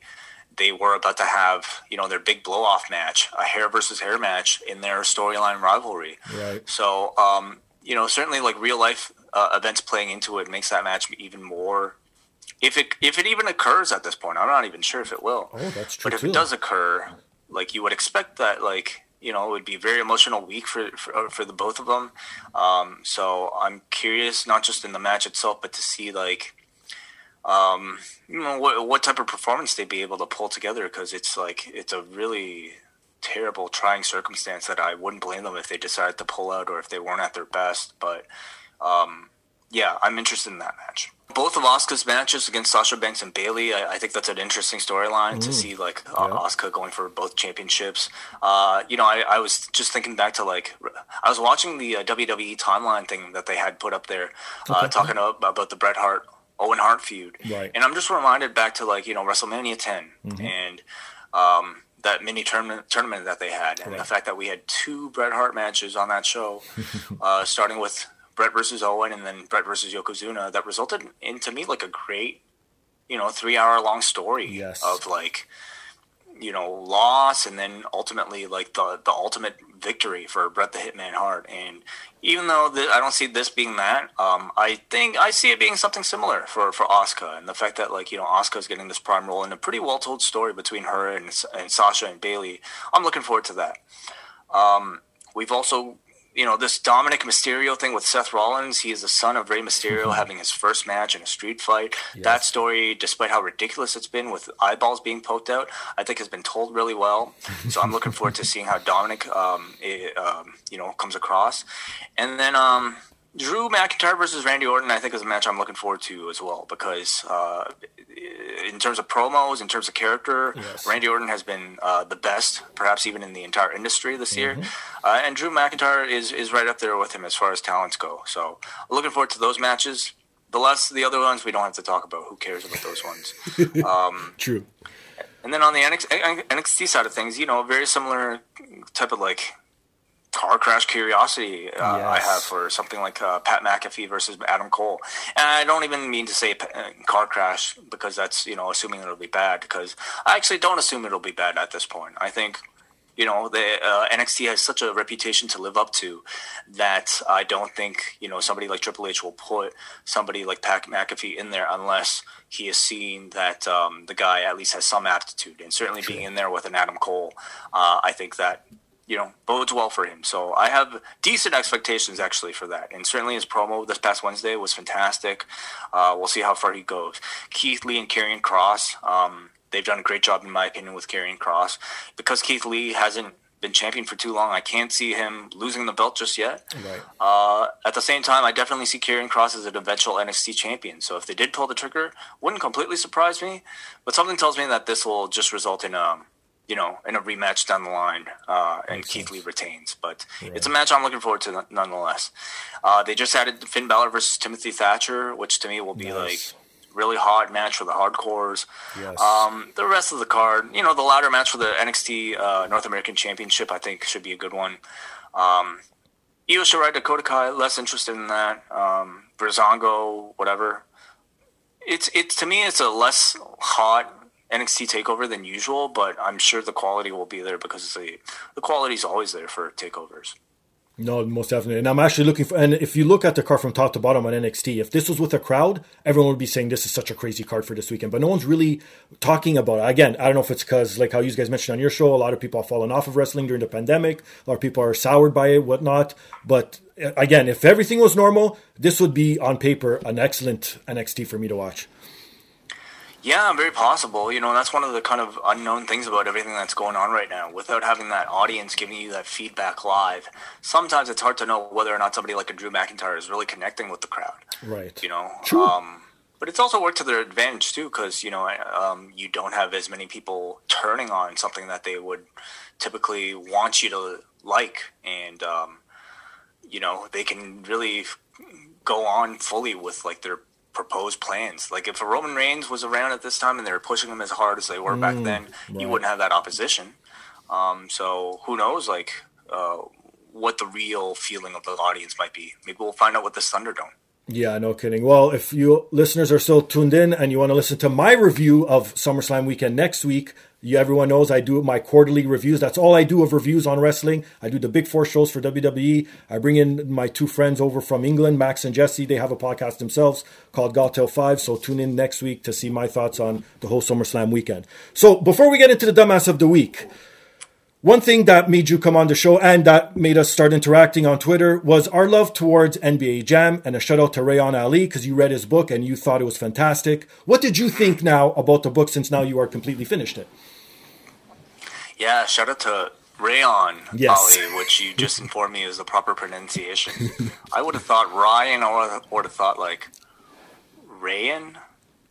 they were about to have you know their big blow off match, a hair versus hair match in their storyline rivalry. Right. So um, you know certainly like real life uh, events playing into it makes that match even more. If it if it even occurs at this point, I'm not even sure if it will. Oh, that's true. But if too. it does occur, like you would expect that like you know it would be a very emotional week for for, for the both of them. Um, so I'm curious, not just in the match itself, but to see like um, you know what what type of performance they'd be able to pull together because it's like it's a really terrible trying circumstance that I wouldn't blame them if they decided to pull out or if they weren't at their best but um, yeah I'm interested in that match both of Asuka's matches against Sasha Banks and Bayley, I, I think that's an interesting storyline to see like uh, yeah. Asuka going for both championships. Uh, you know, I, I, was just thinking back to like I was watching the uh, WWE timeline thing that they had put up there, uh, okay. talking about, about the Bret Hart Owen Hart feud. Right. And I'm just reminded back to like, you know, WrestleMania 10 mm-hmm. and um, that mini tournament tournament that they had and right. the fact that we had two Bret Hart matches on that show, uh, starting with Bret versus Owen and then Bret versus Yokozuna that resulted in to me like a great, you know, three hour long story yes. of like, you know, loss and then ultimately like the the ultimate victory for Bret the Hitman Hart. And even though the, I don't see this being that, um, I think I see it being something similar for for Asuka and the fact that like you know Asuka's getting this prime role in a pretty well told story between her and and Sasha and Bayley. I'm looking forward to that. Um, we've also you know, this Dominic Mysterio thing with Seth Rollins. He is the son of Rey Mysterio mm-hmm. having his first match in a street fight. Yes. That story, despite how ridiculous it's been with eyeballs being poked out, I think has been told really well. so I'm looking forward to seeing how Dominic, um, it, um, you know, comes across. And then, um, Drew McIntyre versus Randy Orton, I think, is a match I'm looking forward to as well because, uh, in terms of promos, in terms of character, yes. Randy Orton has been uh, the best, perhaps even in the entire industry this mm-hmm. year. Uh, and Drew McIntyre is is right up there with him as far as talents go. So, looking forward to those matches. The less the other ones, we don't have to talk about. Who cares about those ones? Um, True. And then on the NXT side of things, you know, very similar type of like car crash curiosity uh, yes. I have for something like uh, Pat McAfee versus Adam Cole. And I don't even mean to say uh, car crash because that's, you know, assuming it'll be bad because I actually don't assume it'll be bad at this point. I think, you know, the uh, NXT has such a reputation to live up to that I don't think, you know, somebody like Triple H will put somebody like Pat McAfee in there unless he has seen that um, the guy at least has some aptitude. And certainly being in there with an Adam Cole, uh, I think that you know, bodes well for him. So I have decent expectations actually for that. And certainly his promo this past Wednesday was fantastic. Uh, we'll see how far he goes. Keith Lee and Karrion Kross, um, they've done a great job in my opinion with Karrion Kross because Keith Lee hasn't been champion for too long. I can't see him losing the belt just yet. Right. Uh, at the same time, I definitely see Karrion Kross as an eventual NXT champion. So if they did pull the trigger, wouldn't completely surprise me. But something tells me that this will just result in um, you know, in a rematch down the line, uh, and Makes Keith sense. Lee retains. But right. it's a match I'm looking forward to nonetheless. Uh, they just added Finn Balor versus Timothy Thatcher, which to me will be nice. like really hot match for the hardcores. Yes. Um, the rest of the card, you know, the ladder match for the NXT uh, North American Championship, I think should be a good one. Um, Io Shirai Dakota Kai, less interested in that. Um, Breezango, whatever. It's it's to me, it's a less hot NXT takeover than usual, but I'm sure the quality will be there because the the quality is always there for takeovers. No, most definitely. And I'm actually looking for. And if you look at the card from top to bottom on NXT, if this was with a crowd, everyone would be saying this is such a crazy card for this weekend. But no one's really talking about it. Again, I don't know if it's because, like how you guys mentioned on your show, a lot of people have fallen off of wrestling during the pandemic. A lot of people are soured by it, whatnot. But uh, again, if everything was normal, this would be on paper an excellent NXT for me to watch. Yeah, very possible. You know, that's one of the kind of unknown things about everything that's going on right now. Without having that audience giving you that feedback live, sometimes it's hard to know whether or not somebody like a Drew McIntyre is really connecting with the crowd. Right. You know. True. Um, but it's also worked to their advantage too, because you know um, you don't have as many people turning on something that they would typically want you to like, and um, you know they can really go on fully with like their proposed plans. Like if a Roman Reigns was around at this time and they were pushing him as hard as they were back then, right. you wouldn't have that opposition. Um, so who knows, like uh, what the real feeling of the audience might be. Maybe we'll find out with this Thunderdome. Yeah, no kidding. Well, if you listeners are still tuned in and you want to listen to my review of SummerSlam weekend next week, you, everyone knows I do my quarterly reviews. That's all I do of reviews on wrestling. I do the big four shows for WWE. I bring in my two friends over from England, Max and Jesse. They have a podcast themselves called Galtel 5. So tune in next week to see my thoughts on the whole SummerSlam weekend. So before we get into the dumbass of the week, one thing that made you come on the show and that made us start interacting on Twitter was our love towards NBA Jam and a shout out to Reyan Ali because you read his book and you thought it was fantastic. What did you think now about the book since now you are completely finished it? Yeah, shout out to Reyan Yes. Ali, which you just informed me is the proper pronunciation. I would have thought Ryan or would have thought like Rayan.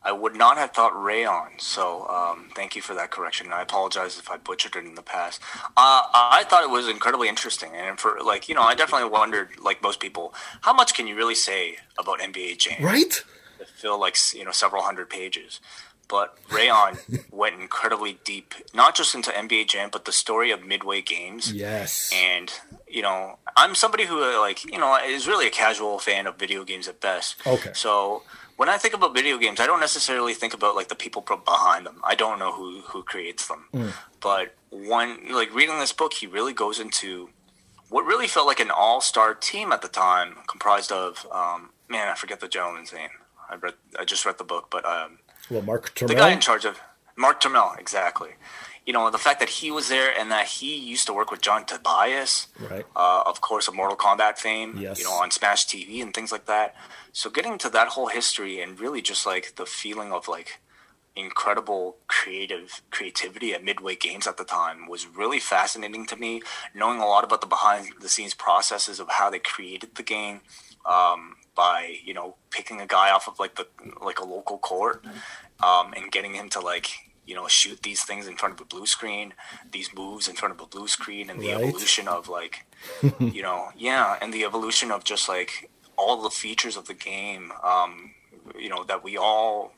I would not have thought Rayon. So um, thank you for that correction. I apologize if I butchered it in the past. Uh, I thought it was incredibly interesting, and for like you know, I definitely wondered, like most people, how much can you really say about NBA Jam? Right? that fill like you know several hundred pages. But Reyan went incredibly deep, not just into NBA Jam, but the story of Midway Games. Yes. And you know, I'm somebody who uh, like you know is really a casual fan of video games at best. Okay. So when I think about video games, I don't necessarily think about like the people behind them. I don't know who who creates them. But one like reading this book, he really goes into what really felt like an all-star team at the time, comprised of um, man, I forget the gentleman's name. I read, I just read the book, but um, Well, Mark the guy in charge of Mark Turmell, exactly. You know, the fact that he was there and that he used to work with John Tobias, Right. uh, of course, of Mortal Kombat fame, Yes. you know, on Smash TV and things like that. So getting to that whole history and really just like the feeling of like incredible creative creativity at Midway Games at the time was really fascinating to me. Knowing a lot about the behind the scenes processes of how they created the game, um, by you know picking a guy off of like the like a local court, um, and getting him to like you know shoot these things in front of a blue screen, these moves in front of a blue screen, and the Right. evolution of like you know yeah, and the evolution of just like all the features of the game, um, you know that we all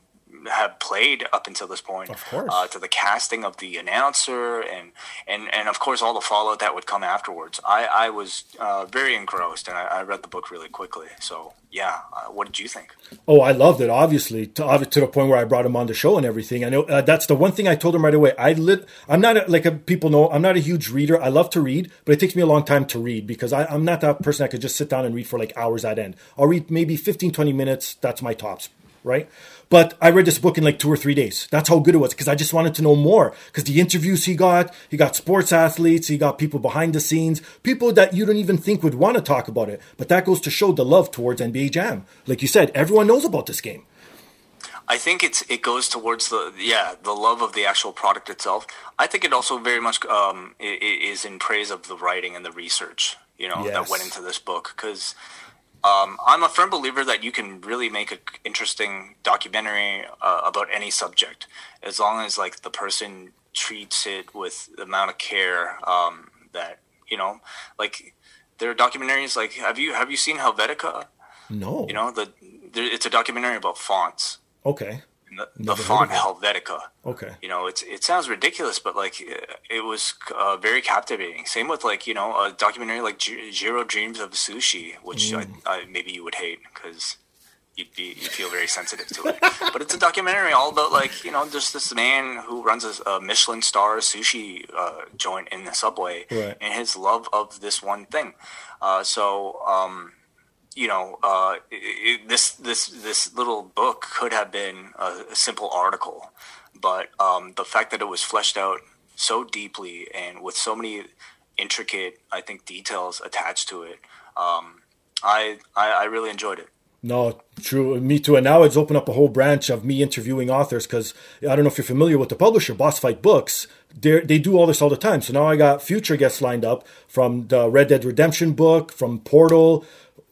have played up until this point Of course. uh, to the casting of the announcer and and and of course all the fallout that would come afterwards i i was uh, very engrossed and I, I read the book really quickly so yeah uh, what did you think Oh, I loved it. Obviously, to, to the point where I brought him on the show and everything. I know uh, that's the one thing I told him right away. I lit. I'm not a, like a, people know. I'm not a huge reader. I love to read, but it takes me a long time to read because I, I'm not that person that could just sit down and read for like hours at end. I'll read maybe 15, 20 minutes. That's my tops, right? But I read this book in like two or three days. That's how good it was because I just wanted to know more. Because the interviews he got, he got sports athletes, he got people behind the scenes, people that you don't even think would want to talk about it. But that goes to show the love towards NBA Jam. Like you said, everyone knows about this game. I think it's it goes towards the yeah the love of the actual product itself. I think it also very much um, is in praise of the writing and the research you know that went into this book because um, I'm a firm believer that you can really make an interesting documentary uh, about any subject as long as like the person treats it with the amount of care um, that you know like there are documentaries like have you have you seen Helvetica No. you know the there, it's a documentary about fonts Okay. The, the font Helvetica. Okay. You know, it's it sounds ridiculous, but like it was uh, very captivating. Same with like you know a documentary like Jiro Dreams of Sushi, which Mm. I, I, maybe you would hate because you'd be you feel very sensitive to it. but it's a documentary all about like you know just this man who runs a, a Michelin star sushi uh, joint in the subway Right. and his love of this one thing. Uh, so um, you know uh, i i this this this little book could have been a, a simple article, but um, the fact that it was fleshed out so deeply and with so many intricate, I think, details attached to it. Um, I, I I really enjoyed it. No, true. Me too. And now it's opened up a whole branch of me interviewing authors because I don't know if you're familiar with the publisher, Boss Fight Books. They they do all this all the time. So now I got future guests lined up from the Red Dead Redemption book, from Portal,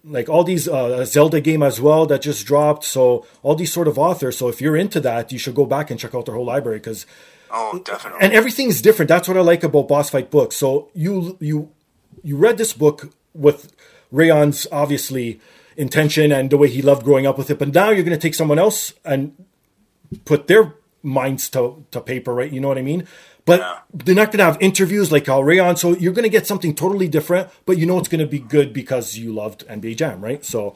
like all these uh, Zelda game as well that just dropped. So all these sort of authors. So if you're into that, you should go back and check out their whole library because Oh, definitely. and everything's different. That's what I like about Boss Fight books. So you you you read this book with Reyan's obviously intention and the way he loved growing up with it, but now you're going to take someone else and put their minds to to paper, right? You know what I mean? But Yeah. they're not going to have interviews like Al Rayon, so you're going to get something totally different. But you know it's going to be good because you loved NBA Jam, right? So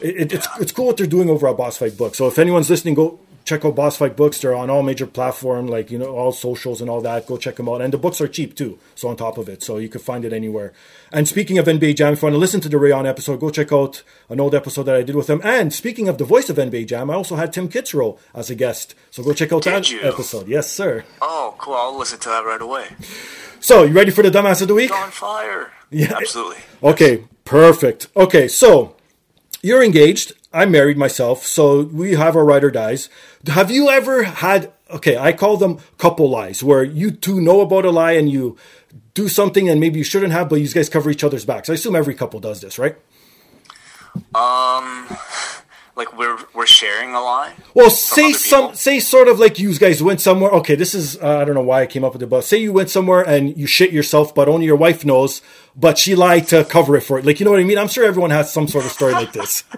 it, it, it's it's cool what they're doing over at Boss Fight Book. So if anyone's listening, go check out Boss Fight Books. They're on all major platform, like you know all socials and all that. Go check them out, and the books are cheap too. So on top of it, so you can find it anywhere. And speaking of NBA Jam, if you want to listen to the Reyan episode, go check out an old episode that I did with him. And speaking of the voice of NBA Jam, I also had Tim Kitzrow as a guest. So go check out Did that you? episode. Yes, sir. oh, cool. I'll listen to that right away. So you ready for the dumbass of the week? On fire. Yeah. Absolutely. Okay, perfect. Okay, so you're engaged. I'm married myself, so we have our ride or dies. Have you ever had, okay, I call them couple lies, where you two know about a lie and you do something and maybe you shouldn't have, but you guys cover each other's backs. I assume every couple does this, right? Um, like we're we're sharing a lie. Well, say some, say sort of like you guys went somewhere. Okay, this is uh, I don't know why I came up with it, but say you went somewhere and you shit yourself, but only your wife knows, but she lied to cover it for it. Like you know what I mean? I'm sure everyone has some sort of story like this.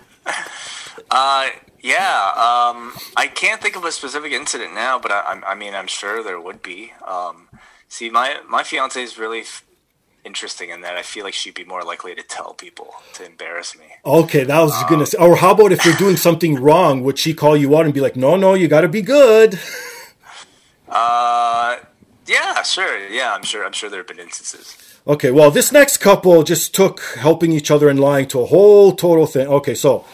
Uh, yeah. Um, I can't think of a specific incident now, but I, I'm- mean, I'm sure there would be. Um, see, my my fiance is really f- interesting in that I feel like she'd be more likely to tell people to embarrass me. Okay, that was gonna say. Or how about if you're doing something wrong, would she call you out and be like, "No, no, you got to be good"? Uh, yeah, sure. Yeah, I'm sure. I'm sure there have been instances. Okay, well, this next couple just took helping each other and lying to a whole total thing. Okay, so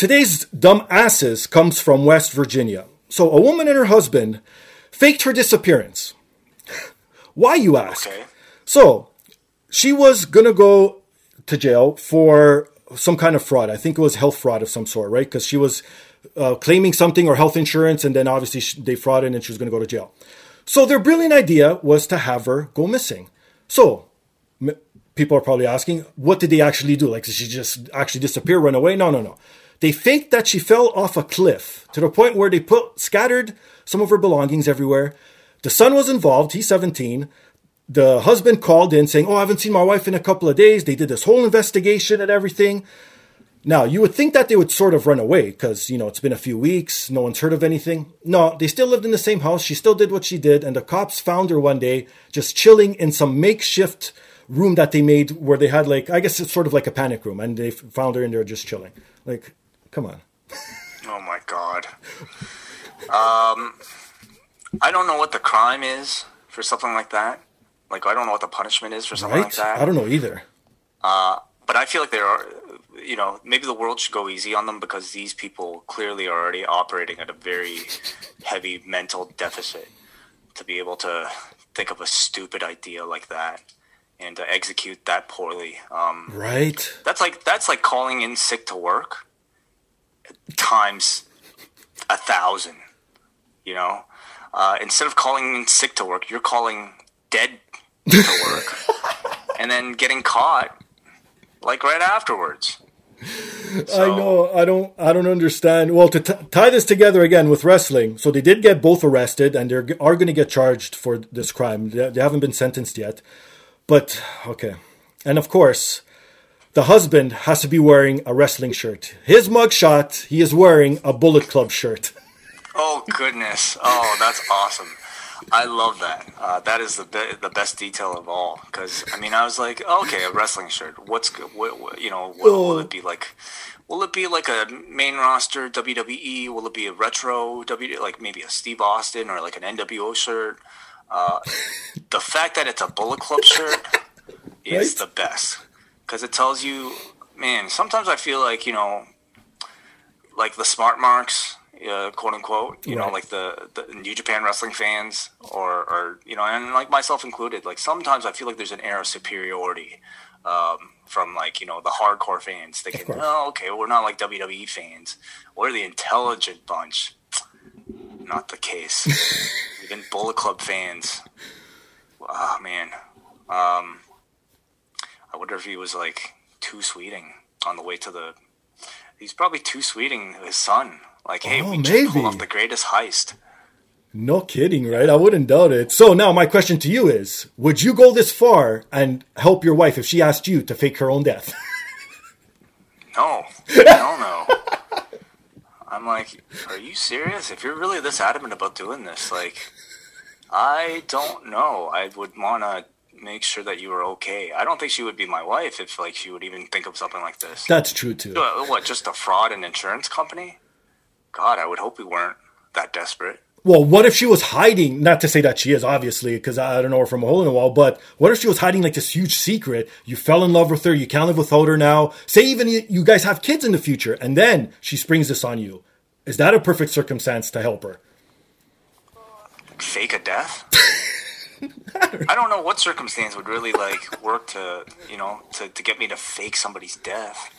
today's dumb asses comes from West Virginia. So a woman and her husband faked her disappearance. Why, you ask? Okay. So she was gonna go to jail for some kind of fraud. I think it was health fraud of some sort, right? Because she was uh, claiming something or health insurance, and then obviously sh- they frauded, and she was gonna go to jail. So their brilliant idea was to have her go missing. So m- people are probably asking, what did they actually do? Like, did she just actually disappear, run away? No, no, no. They faked that she fell off a cliff to the point where they put scattered some of her belongings everywhere. The son was involved. He's 17. The husband called in saying, Oh, I haven't seen my wife in a couple of days. They did this whole investigation and everything. Now, you would think that they would sort of run away because, you know, it's been a few weeks. No one's heard of anything. No, they still lived in the same house. She still did what she did. And the cops found her one day just chilling in some makeshift room that they made where they had, like, I guess it's sort of like a panic room. And they found her in there just chilling. Like, come on. Oh my god. Um, I don't know what the crime is for something like that. Like I don't know what the punishment is for something like Right? that. I don't know either. Uh, but I feel like there are, you know, maybe the world should go easy on them because these people clearly are already operating at a very heavy mental deficit to be able to think of a stupid idea like that and to execute that poorly. Um, Right? that's like that's like calling in sick to work times a thousand. You know, uh, instead of calling in sick to work, you're calling dead to work, and then getting caught like right afterwards. I know. I don't. I don't understand. Well, to t- tie this together again with wrestling, so they did get both arrested, and they are going to get charged for this crime. They, they haven't been sentenced yet, but okay. And of course, the husband has to be wearing a wrestling shirt. His mugshot, he is wearing a Bullet Club shirt. Oh goodness! Oh, that's awesome. I love that. Uh, that is the be- the best detail of all. Because I mean, I was like, okay, a wrestling shirt. What's good? What, what, you know? What, will it be like? Will it be like a main roster WWE? Will it be a retro W? Like maybe a Steve Austin or like an NWO shirt? Uh, the fact that it's a Bullet Club shirt is Right? the best because it tells you, man. Sometimes I feel like you know, like the smart marks, uh, quote unquote. You know, like the, the New Japan wrestling fans, or or you know, and like myself included. Like sometimes I feel like there's an air of superiority. Um, from like you know the hardcore fans thinking, oh okay, we're not like WWE fans, we're the intelligent bunch. Not the case. Even Bullet Club fans. Oh man, um, I wonder if he was like too sweeting on the way to the. He's probably too sweeting his son. Like, hey, Oh, we just pulled off the greatest heist. No kidding, right? I wouldn't doubt it. So now my question to you is, would you go this far and help your wife if she asked you to fake her own death? No, hell no. I'm like, are you serious? If you're really this adamant about doing this, like, I don't know. I would want to make sure that you were okay. I don't think she would be my wife if, like, she would even think of something like this. That's true too. What, just a fraud and insurance company? God, I would hope we weren't that desperate. Well, what if she was hiding? Not to say that she is, obviously, because I don't know her from a hole in the wall. But what if she was hiding like this huge secret? You fell in love with her. You can't live without her now. Say even you guys have kids in the future, and then she springs this on you. Is that a perfect circumstance to help her? Fake a death? I don't know what circumstance would really like work to you know to, to get me to fake somebody's death.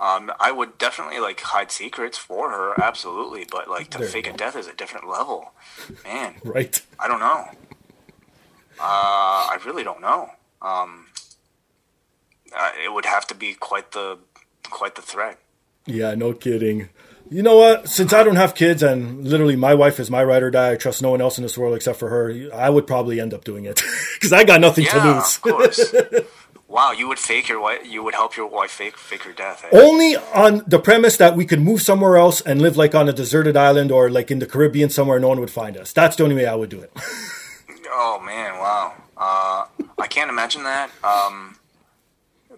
Um, I would definitely like hide secrets for her, absolutely. But like to There fake a death is a different level, man. Right. I don't know. Uh, I really don't know. Um, uh, it would have to be quite the quite the threat. Yeah, no kidding. You know what? Since I don't have kids and literally my wife is my ride or die, I trust no one else in this world except for her. I would probably end up doing it because I got nothing to Yeah, lose. of course. wow, you would fake your wife. You would help your wife fake fake her death. eh? Only on the premise that we could move somewhere else and live like on a deserted island or like in the Caribbean somewhere no one would find us. That's the only way I would do it. Oh man, wow. Uh, I can't imagine that. Um,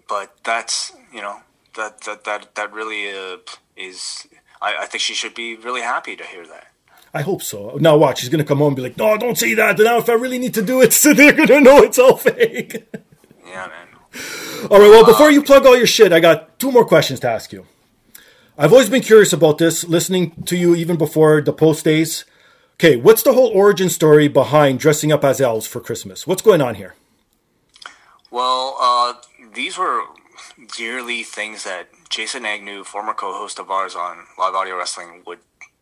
but that's you know that that that that really uh, is. I, I think she should be really happy to hear that. I hope so. Now watch, she's gonna come home and be like, "No, don't say that." And now if I really need to do it, so they're gonna know it's all fake. Yeah, man. All right. Well, before you plug all your shit, I got two more questions to ask you. I've always been curious about this, listening to you even before the post days. Okay, what's the whole origin story behind dressing up as elves for Christmas? What's going on here? Well, uh, these were yearly things that Jason Agnew, former co-host of ours on Live Audio Wrestling, would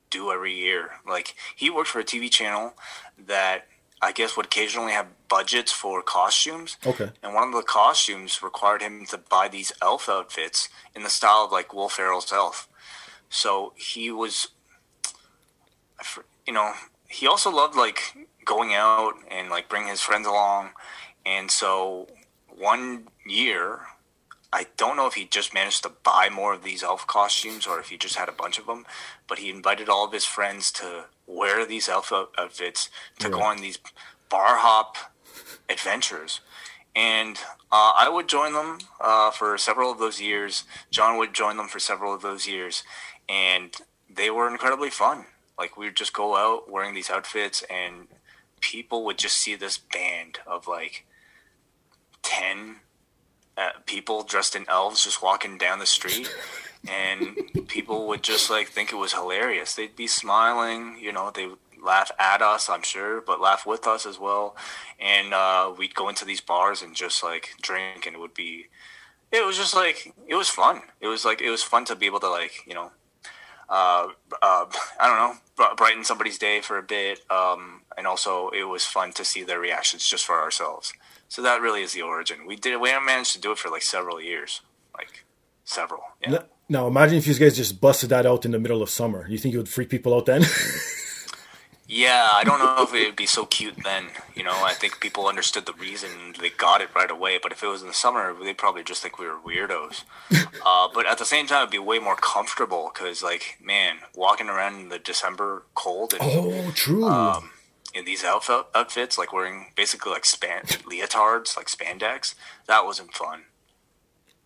do every year. Like he worked for a TV channel that I guess would occasionally have budgets for costumes. Okay. And one of the costumes required him to buy these elf outfits in the style of like Will Ferrell's elf. So he was, you know, he also loved like going out and like bring his friends along. And so one year, I don't know if he just managed to buy more of these elf costumes or if he just had a bunch of them, but he invited all of his friends to wear these elf outfits to go on these bar hop adventures. And uh, I would join them uh, for several of those years. John would join them for several of those years. And they were incredibly fun. Like, we would just go out wearing these outfits, and people would just see this band of like 10 uh, people dressed in elves just walking down the street. and people would just like think it was hilarious. They'd be smiling, you know, they would laugh at us, I'm sure, but laugh with us as well. And uh, we'd go into these bars and just like drink, and it would be, it was just like it was fun. It was like it was fun to be able to like you know, uh, uh, I don't know, brighten somebody's day for a bit. Um, and also, it was fun to see their reactions just for ourselves. So that really is the origin. We did. We managed to do it for like several years, like several. Yeah. N- Now, imagine if you guys just busted that out in the middle of summer. You think it would freak people out then? Yeah, I don't know if it would be so cute then. You know, I think people understood the reason they got it right away. But if it was in the summer, they'd probably just think we were weirdos. uh, but at the same time, it'd be way more comfortable because, like, man, walking around in the December cold and oh, true. Um, in these outfit, outfits, like wearing basically like span leotards, like spandex. That wasn't fun.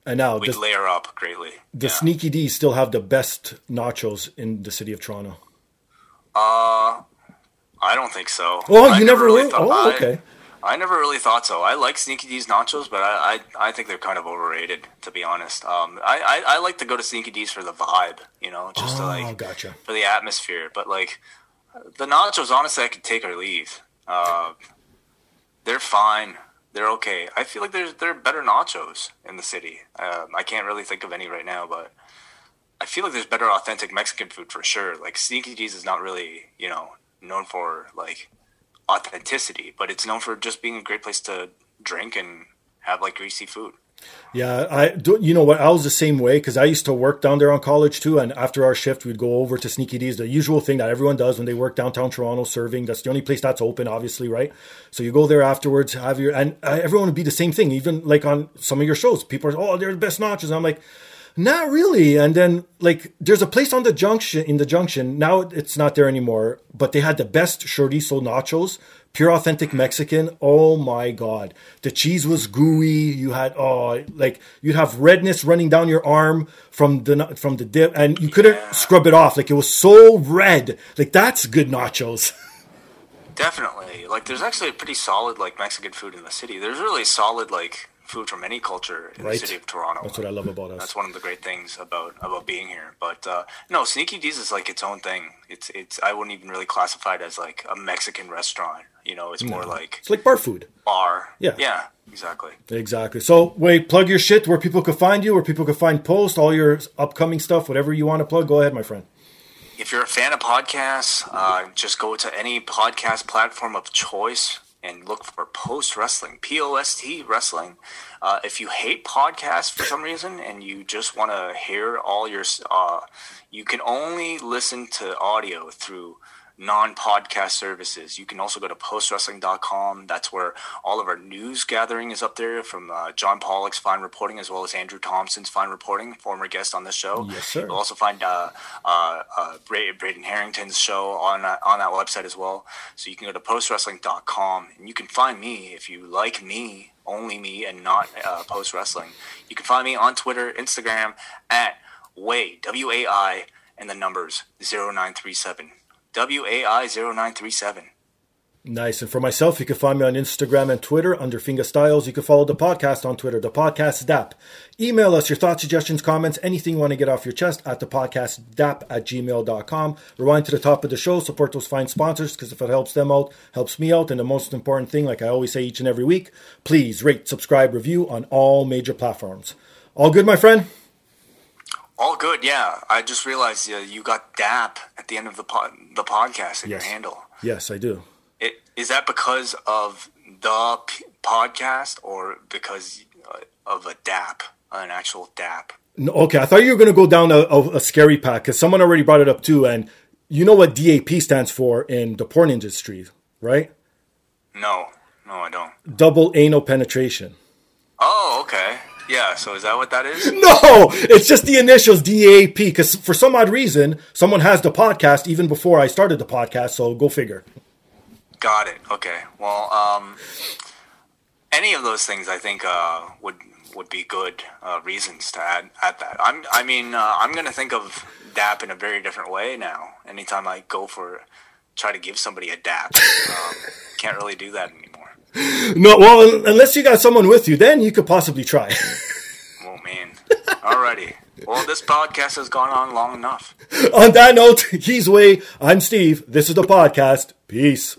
And now We'd the, layer up greatly. the Yeah. Sneaky Dee's still have the best nachos in the city of Toronto. Uh, I don't think so. Oh, I you never really? thought- Oh, I- okay. I never really thought so. I like Sneaky Dee's nachos, but I, I, I think they're kind of overrated, to be honest. Um, I, I, I like to go to Sneaky Dee's for the vibe, you know, just to Oh, like gotcha. for the atmosphere. But like the nachos, honestly, I could take or leave. Uh, they're fine. They're okay. I feel like there's there are better nachos in the city. Um, I can't really think of any right now, but I feel like there's better authentic Mexican food for sure. Like Sneaky Dee's is not really you know known for like authenticity, but it's known for just being a great place to drink and have like greasy food. Yeah, I do. You know what? I was the same way because I used to work down there on college too. And after our shift, we'd go over to Sneaky Dee's, the usual thing that everyone does when they work downtown Toronto serving. That's the only place that's open, obviously, right? So you go there afterwards, have your and uh, everyone would be the same thing. Even like on some of your shows, people are, oh, they're the best nachos. And I'm like, not really. And then like, there's a place on the junction in the junction now. It's not there anymore, but they had the best shorty chorizo nachos pure authentic Mexican. Oh my god, the cheese was gooey. You had oh, like you'd have redness running down your arm from the from the dip, and you couldn't Yeah. scrub it off. Like it was so red. Like that's good nachos. Definitely. Like there's actually a pretty solid like Mexican food in the city. There's really solid like food from any culture in Right. the city of Toronto. That's what I love about us. That's one of the great things about about being here. But uh, no, Sneaky Dee's is like its own thing. It's it's I wouldn't even really classify it as like a Mexican restaurant. You know, it's more like It's like bar food. bar. Yeah. Yeah. Exactly. Exactly. So wait, plug your shit where people could find you, where people could find posts, all your upcoming stuff, whatever you want to plug. Go ahead, my friend. If you're a fan of podcasts, uh, just go to any podcast platform of choice and look for Post Wrestling, P O S T Wrestling. Uh, if you hate podcasts for some reason and you just want to hear all your, uh, you can only listen to audio through non-podcast services. You can also go to postwrestling.com. That's where all of our news gathering is up there from uh, John Pollock's Fine Reporting as well as Andrew Thompson's Fine Reporting, former guest on this show. Yes, sir. You'll also find uh, uh, uh, Braden Harrington's show on that, on that website as well. So you can go to postwrestling.com and you can find me if you like me, only me, and not uh, post wrestling. You can find me on Twitter, Instagram at Wai W A I and the numbers 0937. W A I 0937. Nice. And for myself, you can find me on Instagram and Twitter under Fingastylz. You can follow the podcast on Twitter, the podcast DAP. Email us your thoughts, suggestions, comments, anything you want to get off your chest at the podcast DAP at gmail.com. Rewind to the top of the show, support those fine sponsors because if it helps them out, helps me out. And the most important thing, like I always say each and every week, please rate, subscribe, review on all major platforms. All good, my friend? All good, yeah. I just realized uh, you got DAP at the end of the pod, the podcast in Yes. your handle. Yes, I do. It, is that because of the p- podcast or because uh, of a DAP, an actual DAP? No, okay, I thought you were going to go down a, a, a scary path because someone already brought it up too. And you know what DAP stands for in the porn industry, right? No, no, I don't. Double anal penetration. Oh, okay. Yeah, so is that what that is? No, it's just the initials DAP because for some odd reason, someone has the podcast even before I started the podcast. So go figure. Got it. Okay. Well, um, any of those things I think uh, would would be good uh, reasons to add add that. I'm. I mean, uh, I'm going to think of DAP in a very different way now. Anytime I go for try to give somebody a DAP, um, can't really do that anymore. No, well, unless you got someone with you, then you could possibly try. Oh man. Alrighty. Well, this podcast has gone on long enough. On that note, he's Wai. I'm Steve. This is the podcast. Peace.